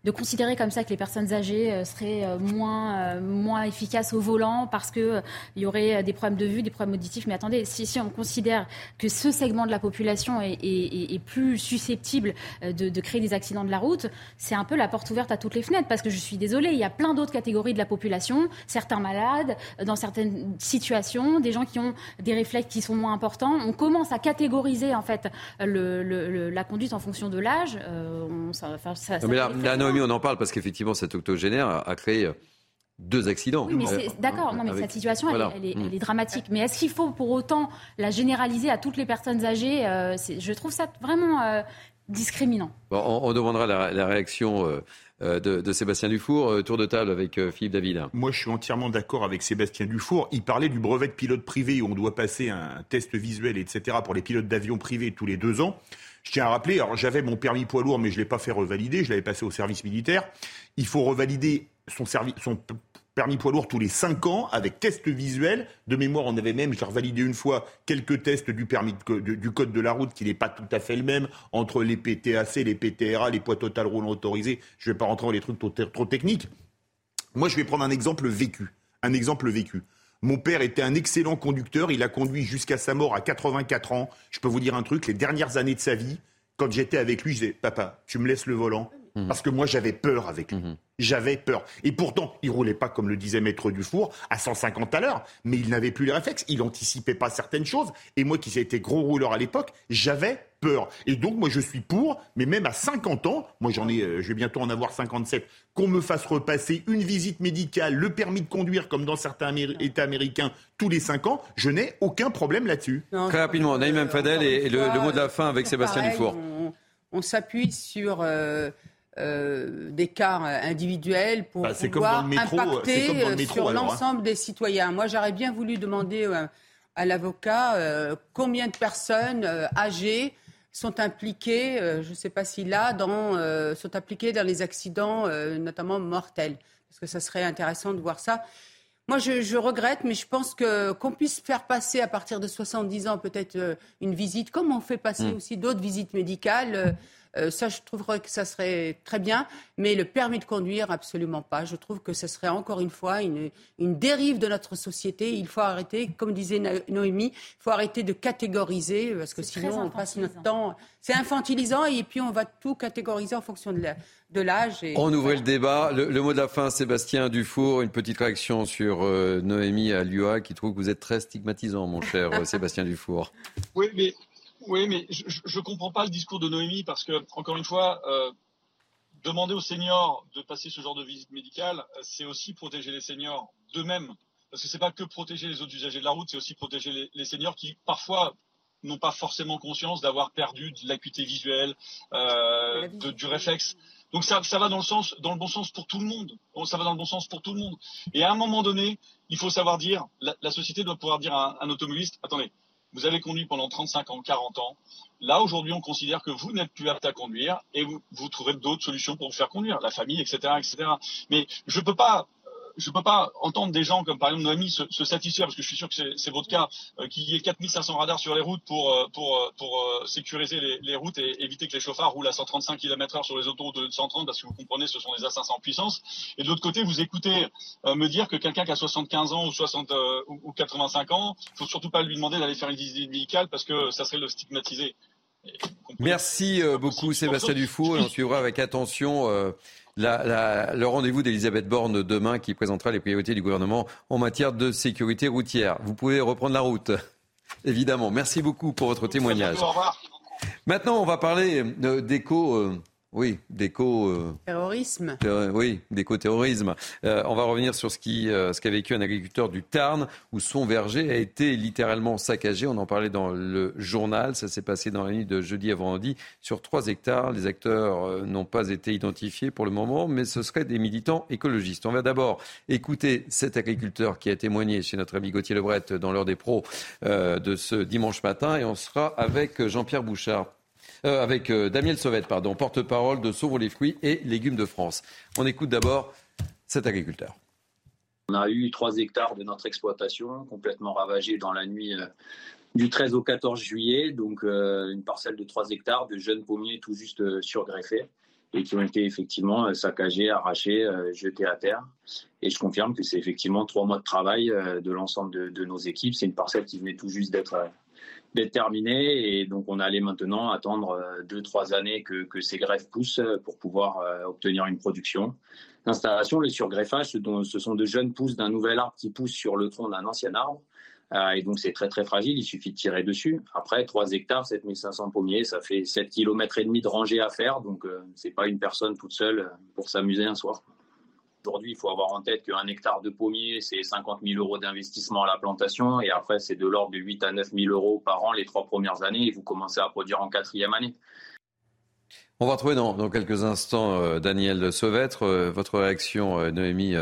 de considérer comme ça que les personnes âgées euh, seraient euh, moins, euh, moins efficaces au volant parce qu'il il y aurait des problèmes de vue, des problèmes auditifs. Mais attendez, si, si on considère que ce segment de la population est, est, est plus susceptible de, de, créer des accidents de la route, c'est un peu la porte ouverte à toutes les fenêtres parce que je suis désolée, il y a plein d'autres catégories de la population, certains malades, dans certaines situations, des gens qui ont des réflexes qui sont moins importants. On commence à catégoriser en fait le, le, la conduite en fonction de l'âge. Euh, ça, ça, ça, on en parle parce qu'effectivement, cet octogénaire a, créé euh, deux accidents. Oui, mais euh, d'accord, non, mais cette situation, elle, est, mm. dramatique. Mais est-ce qu'il faut pour autant la généraliser à toutes les personnes âgées euh, Je trouve ça vraiment discriminant. on, demandera la, réaction. de, Sébastien Dufour. tour de table avec Philippe David. Moi, je suis entièrement d'accord avec Sébastien Dufour. Il parlait du brevet de pilote privé où on doit passer un test visuel, etc., pour les pilotes d'avion privés tous les deux ans. Je tiens à rappeler, alors j'avais mon permis poids lourd, mais je ne l'ai pas fait revalider, je l'avais passé au service militaire. Il faut revalider son, permis poids lourd tous les 5 ans avec test visuel. De mémoire, on avait même, j'ai revalidé une fois, quelques tests du, permis du code de la route qui n'est pas tout à fait le même entre les PTAC, les PTRA, les poids total roulant autorisés. Je ne vais pas rentrer dans les trucs trop techniques. Moi, je vais prendre un exemple vécu. Un exemple vécu. Mon père était un excellent conducteur. Il a conduit jusqu'à sa mort à 84 ans. Je peux vous dire un truc, les dernières années de sa vie, quand j'étais avec lui, je disais, papa, tu me laisses le volant mmh. Parce que moi, j'avais peur avec lui. Mmh. J'avais peur. Et pourtant, il roulait pas, comme le disait Maître Dufour, à 150 à l'heure. Mais il n'avait plus les réflexes. Il anticipait pas certaines choses. Et moi, qui été gros rouleur à l'époque, j'avais peur. Et donc, moi, je suis pour, mais même à 50 ans, moi, j'en ai, euh, je vais bientôt en avoir 57, qu'on me fasse repasser une visite médicale, le permis de conduire, comme dans certains États américains, tous les 5 ans, je n'ai aucun problème là-dessus. Très rapidement, Naïm Fadel et, le, mot de la fin avec Sébastien Dufour. On, s'appuie sur. Euh, euh, des cas individuels pour bah, pouvoir impacter sur hein. l'ensemble des citoyens. Moi, j'aurais bien voulu demander euh, à l'avocat euh, combien de personnes âgées sont impliquées, je ne sais pas si là, dans, sont impliquées dans les accidents, notamment mortels. Parce que ça serait intéressant de voir ça. Moi, je, regrette, mais je pense que qu'on puisse faire passer à partir de 70 ans peut-être une visite, comme on fait passer hmm. aussi d'autres visites médicales. Euh, ça, je trouverais que ça serait très bien, mais le permis de conduire, absolument pas. Je trouve que ce serait encore une fois une, dérive de notre société. Il faut arrêter, comme disait Noémie, il faut arrêter de catégoriser, parce que sinon on passe notre temps. C'est infantilisant et puis on va tout catégoriser en fonction de l'âge. On ouvrait le débat. Le, mot de la fin, Sébastien Dufour, une petite réaction sur euh, Noémie Alua qui trouve que vous êtes très stigmatisant, mon cher euh, Sébastien Dufour. Oui, mais oui, mais je ne comprends pas le discours de Noémie parce que, encore une fois, euh, demander aux seniors de passer ce genre de visite médicale, c'est aussi protéger les seniors d'eux-mêmes. Parce que ce n'est pas que protéger les autres usagers de la route, c'est aussi protéger les, seniors qui, parfois, n'ont pas forcément conscience d'avoir perdu de l'acuité visuelle, euh, du réflexe. Donc ça, ça, va dans le sens, dans le bon sens pour tout le monde. Ça va dans le bon sens pour tout le monde. Et à un moment donné, il faut savoir dire, la, la société doit pouvoir dire à un, un automobiliste, attendez, vous avez conduit pendant 35 ans, 40 ans. Là, aujourd'hui, on considère que vous n'êtes plus apte à conduire et vous, vous trouverez d'autres solutions pour vous faire conduire, la famille, etc., etc. Mais je ne peux pas je ne peux pas entendre des gens comme par exemple Noémie se, se satisfaire, parce que je suis sûr que c'est votre cas, euh, qu'il y ait 4500 radars sur les routes pour, euh, pour, euh, pour sécuriser les, les, routes et éviter que les chauffards roulent à 135 km/h sur les autoroutes de 130, parce que vous comprenez, ce sont des A500 en puissance. Et de l'autre côté, vous écoutez me dire que quelqu'un qui a 75 ans ou, 60, ou, 85 ans, il faut surtout pas lui demander d'aller faire une visite médicale parce que ça serait le stigmatiser. Merci beaucoup Sébastien Dufour et on suivra avec attention le rendez-vous d'Elisabeth Borne demain qui présentera les priorités du gouvernement en matière de sécurité routière. Vous pouvez reprendre la route, évidemment. Merci beaucoup pour votre témoignage. Maintenant, on va parler euh, d'éco. Euh, oui, d'éco. Euh, terrorisme. oui, d'éco-terrorisme. Euh, on va revenir sur ce qui, euh, ce qu'a vécu un agriculteur du Tarn, où son verger a été littéralement saccagé. On en parlait dans le journal. Ça s'est passé dans la nuit de jeudi à vendredi sur 3 hectares. Les acteurs n'ont pas été identifiés pour le moment, mais ce seraient des militants écologistes. On va d'abord écouter cet agriculteur qui a témoigné chez notre ami Gauthier Lebret dans l'heure des pros de ce dimanche matin, et on sera avec Jean-Pierre Bouchard euh, avec euh, Daniel Sauvette, pardon, porte-parole de Sauvons les fruits et légumes de France. On écoute d'abord cet agriculteur. On a eu 3 hectares de notre exploitation complètement ravagés dans la nuit euh, du 13 au 14 juillet, donc une parcelle de 3 hectares de jeunes pommiers tout juste surgreffés. Et qui ont été effectivement saccagés, arrachés, jetés à terre. Et je confirme que c'est effectivement trois mois de travail de l'ensemble de, nos équipes. C'est une parcelle qui venait tout juste d'être terminée et donc on allait maintenant attendre deux, trois années que, ces greffes poussent pour pouvoir obtenir une production. L'installation, les surgreffages, ce sont de jeunes pousses d'un nouvel arbre qui pousse sur le tronc d'un ancien arbre. Euh, et donc c'est très très fragile, il suffit de tirer dessus. Après 3 hectares, 7500 pommiers, ça fait 7 km et demi de rangée à faire, donc euh, c'est pas une personne toute seule euh, pour s'amuser un soir. Aujourd'hui, il faut avoir en tête qu'un hectare de pommier, c'est 50 000 euros d'investissement à la plantation, et après c'est de l'ordre de 8 à 9 000 euros par an les trois premières années, et vous commencez à produire en quatrième année. On va retrouver dans, quelques instants Daniel Sauvêtre. votre réaction, Noémie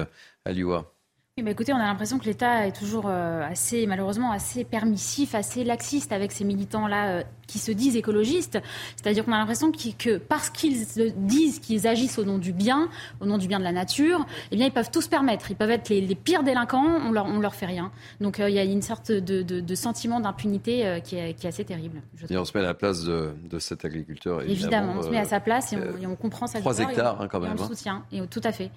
Alioua écoutez, on a l'impression que l'État est toujours euh, assez, malheureusement, assez permissif, assez laxiste avec ces militants-là euh, qui se disent écologistes. C'est-à-dire qu'on a l'impression que parce qu'ils disent qu'ils agissent au nom du bien, au nom du bien de la nature, eh bien, ils peuvent tout se permettre. Ils peuvent être les, pires délinquants, on leur, on leur fait rien. Donc, euh, il y a une sorte de, sentiment d'impunité qui, est, assez terrible. Et on se met à la place de, cet agriculteur. Évidemment, on se met à sa place et on, comprend sa 3 hectares, hein, quand même. Et on le hein. soutient, et, tout à fait.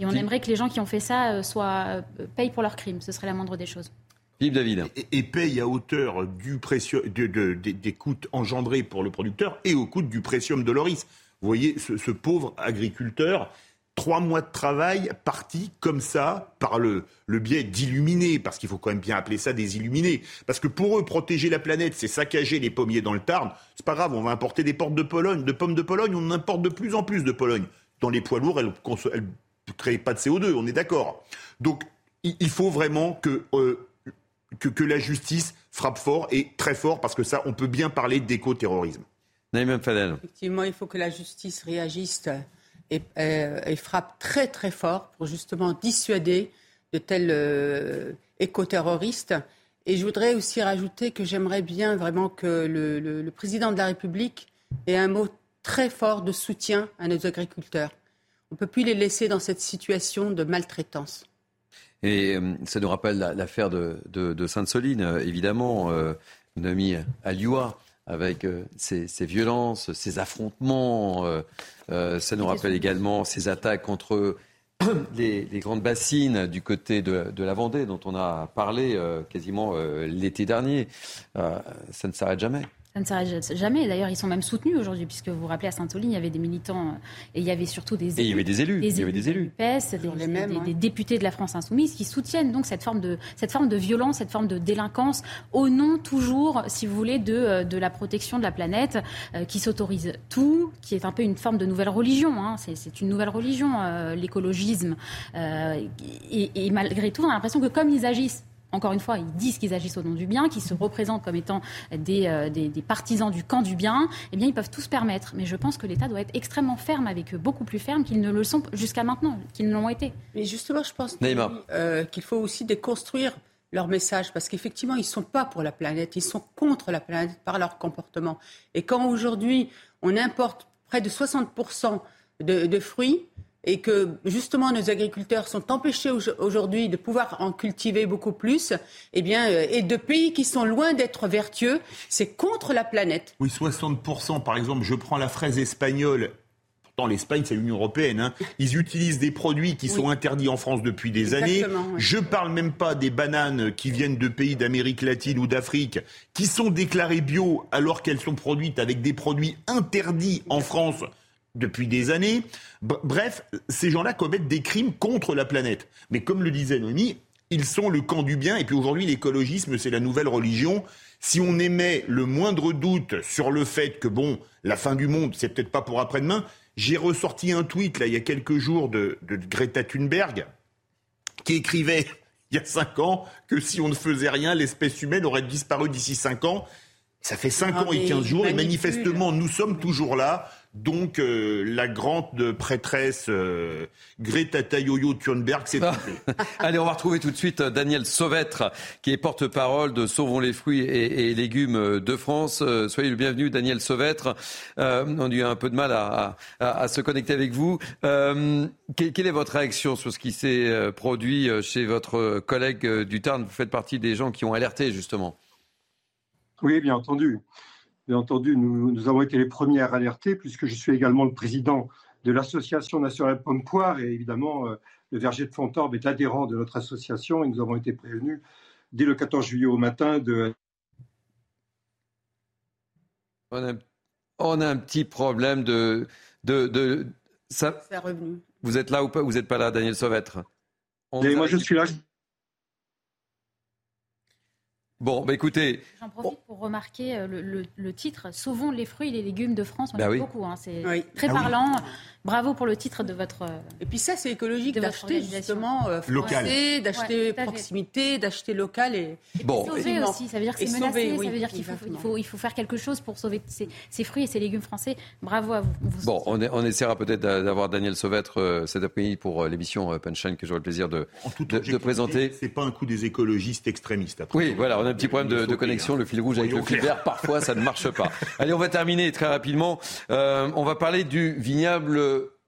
Et on aimerait que les gens qui ont fait ça euh, soient, euh, payent pour leurs crimes. Ce serait la moindre des choses. Philippe David. Et, payent à hauteur du des coûts engendrés pour le producteur et au coût du précium de l'oris. Vous voyez, ce, pauvre agriculteur, trois mois de travail parti comme ça par le, le biais d'illuminés, parce qu'il faut quand même bien appeler ça des illuminés. Parce que pour eux, protéger la planète, c'est saccager les pommiers dans le Tarn. C'est pas grave, on va importer des portes de Pologne, de pommes de Pologne, on importe de plus en plus de Pologne. Dans les poids lourds, elles, elles ne crée pas de CO2, on est d'accord. Donc il faut vraiment que, euh, que, que, la justice frappe fort et très fort, parce que ça, on peut bien parler d'éco-terrorisme. Effectivement, il faut que la justice réagisse et, euh, et, frappe très très fort pour justement dissuader de tels euh, éco-terroristes. Et je voudrais aussi rajouter que j'aimerais bien vraiment que le, le président de la République ait un mot très fort de soutien à nos agriculteurs. On ne peut plus les laisser dans cette situation de maltraitance. Et euh, ça nous rappelle l'affaire de, Sainte-Soline, euh, évidemment, euh, Nomi Alioua, avec ces, violences, ces affrontements. ça nous rappelle également ces attaques contre les, grandes bassines du côté de, la Vendée, dont on a parlé quasiment l'été dernier. ça ne s'arrête jamais. Ça ne s'arrête jamais. D'ailleurs, ils sont même soutenus aujourd'hui, puisque vous vous rappelez, à Saint-Oline, il y avait des militants euh, et il y avait surtout des élus. il y avait des élus. il y avait des élus. des, députés de la France Insoumise qui soutiennent donc cette forme de, cette forme de violence, cette forme de délinquance, au nom toujours, si vous voulez, de, euh, de la protection de la planète, euh, qui s'autorise tout, qui est un peu une forme de nouvelle religion. Hein. C'est une nouvelle religion, l'écologisme. et, et malgré tout, on a l'impression que comme ils agissent encore une fois, ils disent qu'ils agissent au nom du bien, qu'ils se représentent comme étant euh, des, partisans du camp du bien, eh bien, ils peuvent tout se permettre. Mais je pense que l'État doit être extrêmement ferme avec eux, beaucoup plus ferme qu'ils ne le sont jusqu'à maintenant, qu'ils ne l'ont été. Mais justement, je pense euh, qu'il faut aussi déconstruire leur message, parce qu'effectivement, ils ne sont pas pour la planète, ils sont contre la planète par leur comportement. Et quand aujourd'hui, on importe près de 60% de fruits, et que justement nos agriculteurs sont empêchés aujourd'hui de pouvoir en cultiver beaucoup plus, eh bien, euh, et de pays qui sont loin d'être vertueux, c'est contre la planète. Oui, 60%, par exemple, je prends la fraise espagnole. Pourtant, l'Espagne, c'est l'Union européenne. Hein. Ils utilisent des produits qui sont interdits en France depuis des années. Je ne parle même pas des bananes qui viennent de pays d'Amérique latine ou d'Afrique, qui sont déclarées bio alors qu'elles sont produites avec des produits interdits en France depuis des années. Bref, ces gens-là commettent des crimes contre la planète. Mais comme le disait Noémie, ils sont le camp du bien. Et puis aujourd'hui, l'écologisme, c'est la nouvelle religion. Si on émet le moindre doute sur le fait que, bon, la fin du monde, c'est peut-être pas pour après-demain, j'ai ressorti un tweet, là, il y a quelques jours, de, Greta Thunberg, qui écrivait, il y a cinq ans, que si on ne faisait rien, l'espèce humaine aurait disparu d'ici cinq ans. Ça fait cinq ah, ans et quinze jours, et manifestement, nous sommes toujours là. Donc euh, la grande prêtresse euh, Greta Tayoyo Thunberg s'est trompée. Allez, on va retrouver tout de suite euh, Daniel Sauvêtre, qui est porte-parole de Sauvons les fruits et, légumes de France. soyez le bienvenu, Daniel Sauvêtre. on a eu un peu de mal à, se connecter avec vous. quelle est votre réaction sur ce qui s'est produit chez votre collègue du Tarn? Vous faites partie des gens qui ont alerté, justement. Oui, bien entendu. Bien entendu, nous, avons été les premiers à alerter, puisque je suis également le président de l'Association nationale Pomme Poire. Et évidemment, le verger de Fontorbe est adhérent de notre association et nous avons été prévenus dès le 14 juillet au matin de. On a, on a un petit problème de. de, de ça... revenu. Vous êtes là ou pas? Vous n'êtes pas là, Daniel Sauvêtre? Moi, je suis là. Bon, bah écoutez. J'en profite pour remarquer euh, le, le, titre Sauvons les fruits et les légumes de France. On bah beaucoup. Hein, c'est très ah parlant. Bravo pour le titre de votre. Et puis ça, c'est écologique d'acheter justement euh, français, d'acheter proximité, d'acheter local et. Bon. sauver aussi. Ça veut dire que c'est menacé. ça veut dire qu'il faut, il faut, il faut, faire quelque chose pour sauver ces, ces, fruits et ces légumes français. Bravo à vous. bon, on, est, on, essaiera peut-être d'avoir Daniel Sauvêtre euh, cet après-midi pour l'émission Punchline que j'aurai le plaisir de, de, de présenter. C'est pas un coup des écologistes extrémistes. Après. Oui, voilà, on a un petit problème de, connexion. Le fil rouge avec le fil vert, parfois, ça ne marche pas. Allez, on va terminer très rapidement. Euh, on va parler du vignoble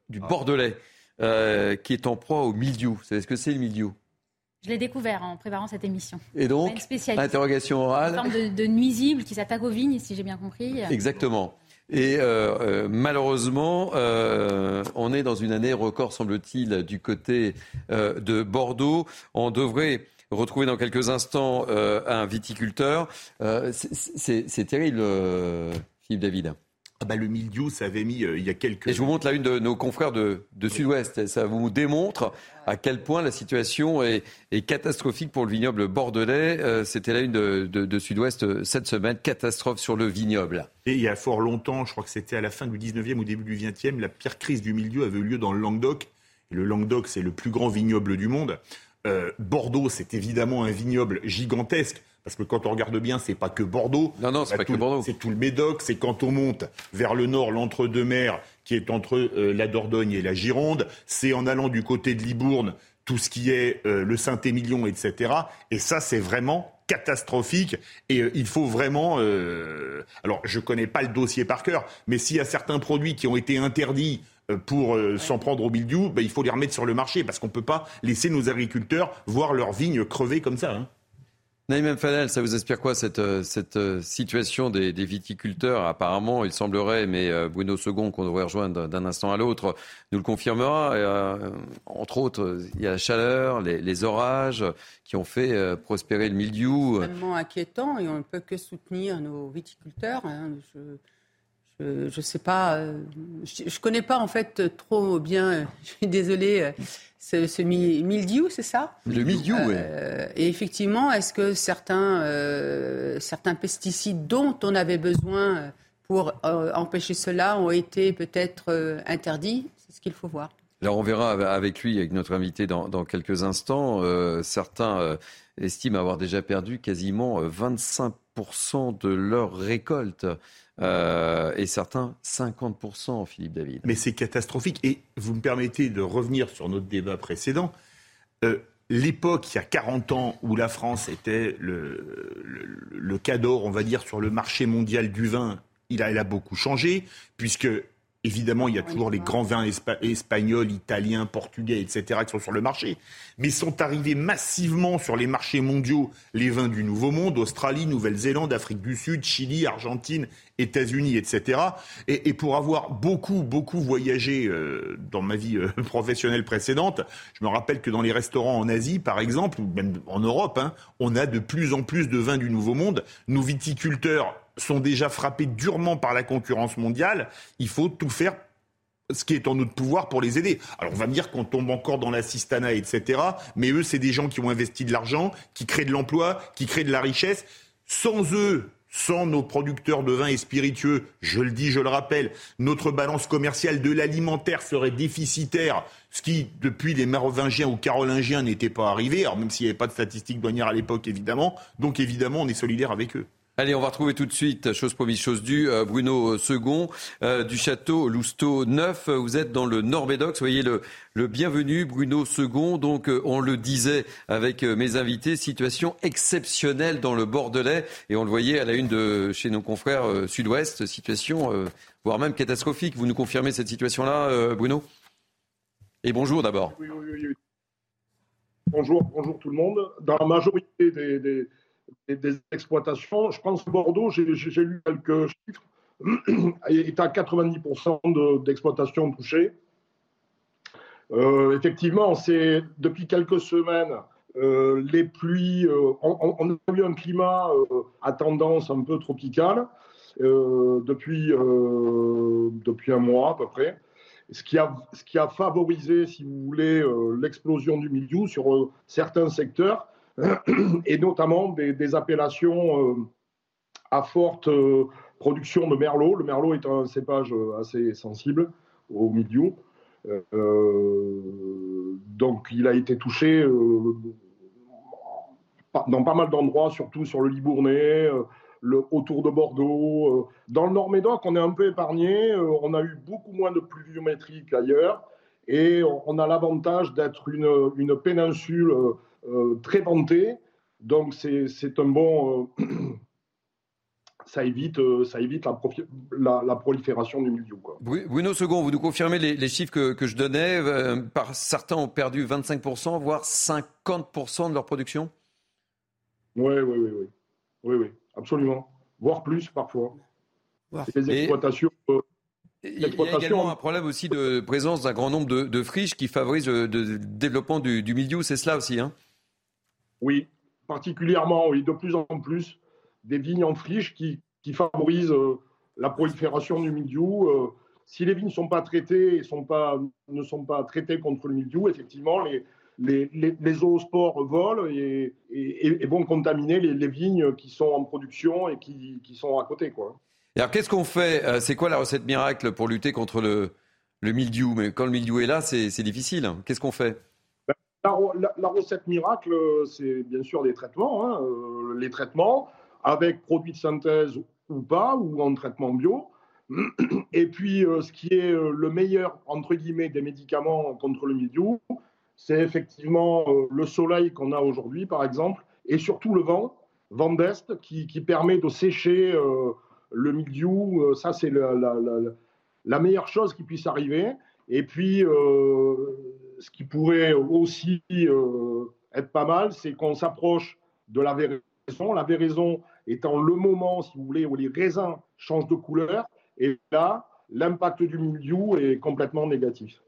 du ah. Bordelais, euh, qui est en proie au mildiou. Vous savez ce que c'est le mildiou? Je l'ai découvert en préparant cette émission. Et donc, interrogation orale. Une forme de, de nuisible qui s'attaque aux vignes, si j'ai bien compris. Exactement. Et euh, malheureusement, on est dans une année record, semble-t-il, du côté de Bordeaux. On devrait retrouver dans quelques instants euh, un viticulteur. Euh, c'est terrible, euh, Philippe David. Ah bah, le mildiou, ça avait mis il y a quelques... Et je vous montre là une de nos confrères de, Sud-Ouest. Ça vous démontre à quel point la situation est, catastrophique pour le vignoble bordelais. C'était la une de, Sud-Ouest cette semaine. Catastrophe sur le vignoble. Et il y a fort longtemps, je crois que c'était à la fin du 19e ou début du 20e, la pire crise du mildiou avait eu lieu dans le Languedoc. Et le Languedoc, c'est le plus grand vignoble du monde. Euh, Bordeaux, c'est évidemment un vignoble gigantesque. Parce que quand on regarde bien, c'est pas que Bordeaux. Non, non, c'est pas que Bordeaux. C'est tout le Médoc. C'est quand on monte vers le nord, l'entre-deux-mers, qui est entre euh, la Dordogne et la Gironde. C'est en allant du côté de Libourne, tout ce qui est euh, le Saint-Émilion, etc. Et ça, c'est vraiment catastrophique. Et il faut vraiment. alors, je connais pas le dossier par cœur, mais s'il y a certains produits qui ont été interdits euh, pour euh, s'en prendre au mildiou, ben, il faut les remettre sur le marché parce qu'on ne peut pas laisser nos agriculteurs voir leurs vignes crever comme ça. Hein. Naïm Fadel, ça vous inspire quoi cette, euh, cette situation des, viticulteurs? Apparemment, il semblerait, mais Bruno Second, qu'on devrait rejoindre d'un instant à l'autre, nous le confirmera. entre autres, il y a la chaleur, les, orages qui ont fait prospérer le mildiou. C'est extrêmement inquiétant et on ne peut que soutenir nos viticulteurs. Hein. Je ne sais pas, euh, je ne connais pas en fait trop bien, je suis désolée, euh, ce, ce mildiou, c'est ça? Le mildiou, oui. Euh, et effectivement, est-ce que certains, certains pesticides dont on avait besoin pour empêcher cela ont été peut-être interdits? C'est ce qu'il faut voir. Alors on verra avec lui, avec notre invité dans, dans quelques instants. certains estiment avoir déjà perdu quasiment 25% de leur récolte. Euh, et certains 50%, Philippe David. Mais c'est catastrophique. Et vous me permettez de revenir sur notre débat précédent. Euh, l'époque, il y a 40 ans, où la France était le, le, cador, on va dire, sur le marché mondial du vin, il a, il a beaucoup changé, puisque Évidemment, il y a toujours les grands vins espagnols, italiens, portugais, etc., qui sont sur le marché. Mais sont arrivés massivement sur les marchés mondiaux les vins du Nouveau Monde, Australie, Nouvelle-Zélande, Afrique du Sud, Chili, Argentine, États-Unis, etc. Et, pour avoir beaucoup, beaucoup voyagé euh, dans ma vie euh, professionnelle précédente, je me rappelle que dans les restaurants en Asie, par exemple, ou même en Europe, hein, on a de plus en plus de vins du Nouveau Monde. Nos viticulteurs sont déjà frappés durement par la concurrence mondiale. Il faut tout faire ce qui est en notre pouvoir pour les aider. Alors on va me dire qu'on tombe encore dans l'assistanat, etc. Mais eux, c'est des gens qui ont investi de l'argent, qui créent de l'emploi, qui créent de la richesse. Sans eux, sans nos producteurs de vin et spiritueux, je le dis, je le rappelle, notre balance commerciale de l'alimentaire serait déficitaire, ce qui, depuis les Mérovingiens ou Carolingiens, n'était pas arrivé, alors même s'il n'y avait pas de statistiques douanières à l'époque, évidemment. Donc évidemment, on est solidaire avec eux. Allez, on va retrouver tout de suite, chose promise, chose due, euh, Bruno Second euh, du château Lousteau 9. Vous êtes dans le Nord-Médoc. Soyez le, le bienvenu, Bruno Second. Donc, euh, on le disait avec mes invités, situation exceptionnelle dans le Bordelais. Et on le voyait à la une de chez nos confrères Sud-Ouest, situation voire même catastrophique. Vous nous confirmez cette situation-là, Bruno? Et bonjour d'abord. Oui, oui, oui. Bonjour, bonjour tout le monde. Dans la majorité des, exploitations. Je pense que Bordeaux, j'ai lu quelques chiffres, est à 90% d'exploitations touchées. Euh, effectivement, c'est depuis quelques semaines, euh, les pluies, euh, on, a eu un climat à tendance un peu tropicale depuis, depuis un mois à peu près, ce qui a, ce qui a favorisé, si vous voulez, l'explosion du milieu sur certains secteurs, et notamment des, appellations à forte production de merlot. Le merlot est un cépage assez sensible au milieu. Euh, donc il a été touché euh, dans pas mal d'endroits, surtout sur le Libournais, euh, autour de Bordeaux. Dans le Nord-Médoc, on est un peu épargné. On a eu beaucoup moins de pluviométrie qu'ailleurs. Et on a l'avantage d'être une, une, péninsule très ventée. Donc c'est un bon ça évite, euh, ça évite la, la, prolifération du milieu. Quoi. Bruno Second, vous nous confirmez les, chiffres que, que, je donnais. Euh, par, certains ont perdu 25%, voire 50% de leur production? Oui, oui, oui, oui. Oui, oui, absolument. Voire plus parfois. Les exploitations. Euh, il y a également un problème aussi de présence d'un grand nombre de, friches qui favorisent le, développement du, du milieu, c'est cela aussi hein Oui, particulièrement, oui, de plus en plus des vignes en friche qui, favorisent euh, la prolifération du mildiou. Euh, si les vignes ne sont pas traitées et sont pas, ne sont pas traitées contre le mildiou, effectivement, les, les, les, zoospores volent et, vont contaminer les, vignes qui sont en production et qui, sont à côté. Quoi. alors, qu'est-ce qu'on fait euh, C'est quoi la recette miracle pour lutter contre le, le mildiou? Mais quand le mildiou est là, c'est difficile. Qu'est-ce qu'on fait? La, recette miracle, c'est bien sûr des traitements. Hein, les traitements, avec produits de synthèse ou pas, ou en traitement bio. Et puis, euh, ce qui est euh, le meilleur, entre guillemets, des médicaments contre le mildiou, c'est effectivement euh, le soleil qu'on a aujourd'hui, par exemple, et surtout le vent, vent d'Est, qui, permet de sécher le mildiou. Ça, c'est la, la, meilleure chose qui puisse arriver. Et puis, ce qui pourrait aussi être pas mal, c'est qu'on s'approche de la véraison. La véraison, étant le moment, si vous voulez, où les raisins changent de couleur. Et là, l'impact du milieu est complètement négatif.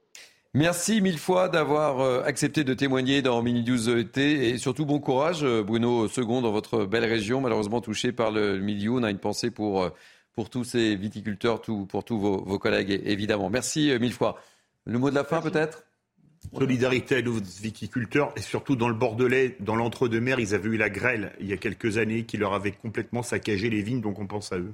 Merci mille fois d'avoir euh, accepté de témoigner dans Mini News ET et surtout bon courage, euh, Bruno Second, dans votre belle région, malheureusement touchée par le milieu. On a une pensée pour, euh, pour tous ces viticulteurs, tout, pour tous vos, vos collègues, évidemment. Merci mille fois. Le mot de la fin, peut-être? Solidarité à nos viticulteurs et surtout dans le Bordelais, dans l'entre-deux-mer, ils avaient eu la grêle il y a quelques années qui leur avait complètement saccagé les vignes, donc on pense à eux.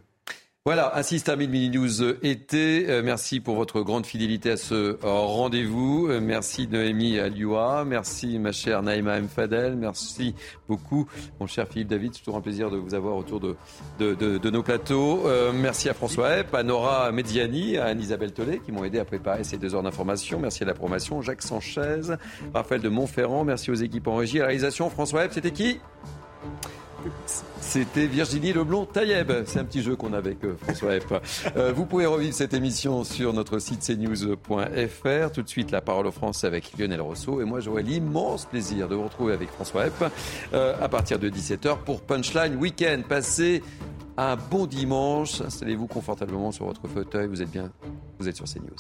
Voilà, ainsi se termine Mini News été. Euh, merci pour votre grande fidélité à ce euh, rendez-vous. Euh, merci Noémie Alioua. Merci ma chère Naïma M. Fadel. Merci beaucoup mon cher Philippe David. C'est toujours un plaisir de vous avoir autour de, nos plateaux. merci à François Epp, à Nora Mediani, à Anne-Isabelle Tollet qui m'ont aidé à préparer ces deux heures d'information. Merci à la promotion, Jacques Sanchez, Raphaël de Montferrand. Merci aux équipes en régie. À la réalisation, François Epp, c'était qui? C'était Virginie Leblond-Taïeb. C'est un petit jeu qu'on a avec euh, François F. Euh, vous pouvez revivre cette émission sur notre site cnews.fr. Tout de suite, la parole aux Français avec Lionel Rousseau. Et moi, j'aurai l'immense plaisir de vous retrouver avec François F. Euh, à partir de 17h pour Punchline Weekend. Passez un bon dimanche. Installez-vous confortablement sur votre fauteuil. Vous êtes bien. Vous êtes sur CNews.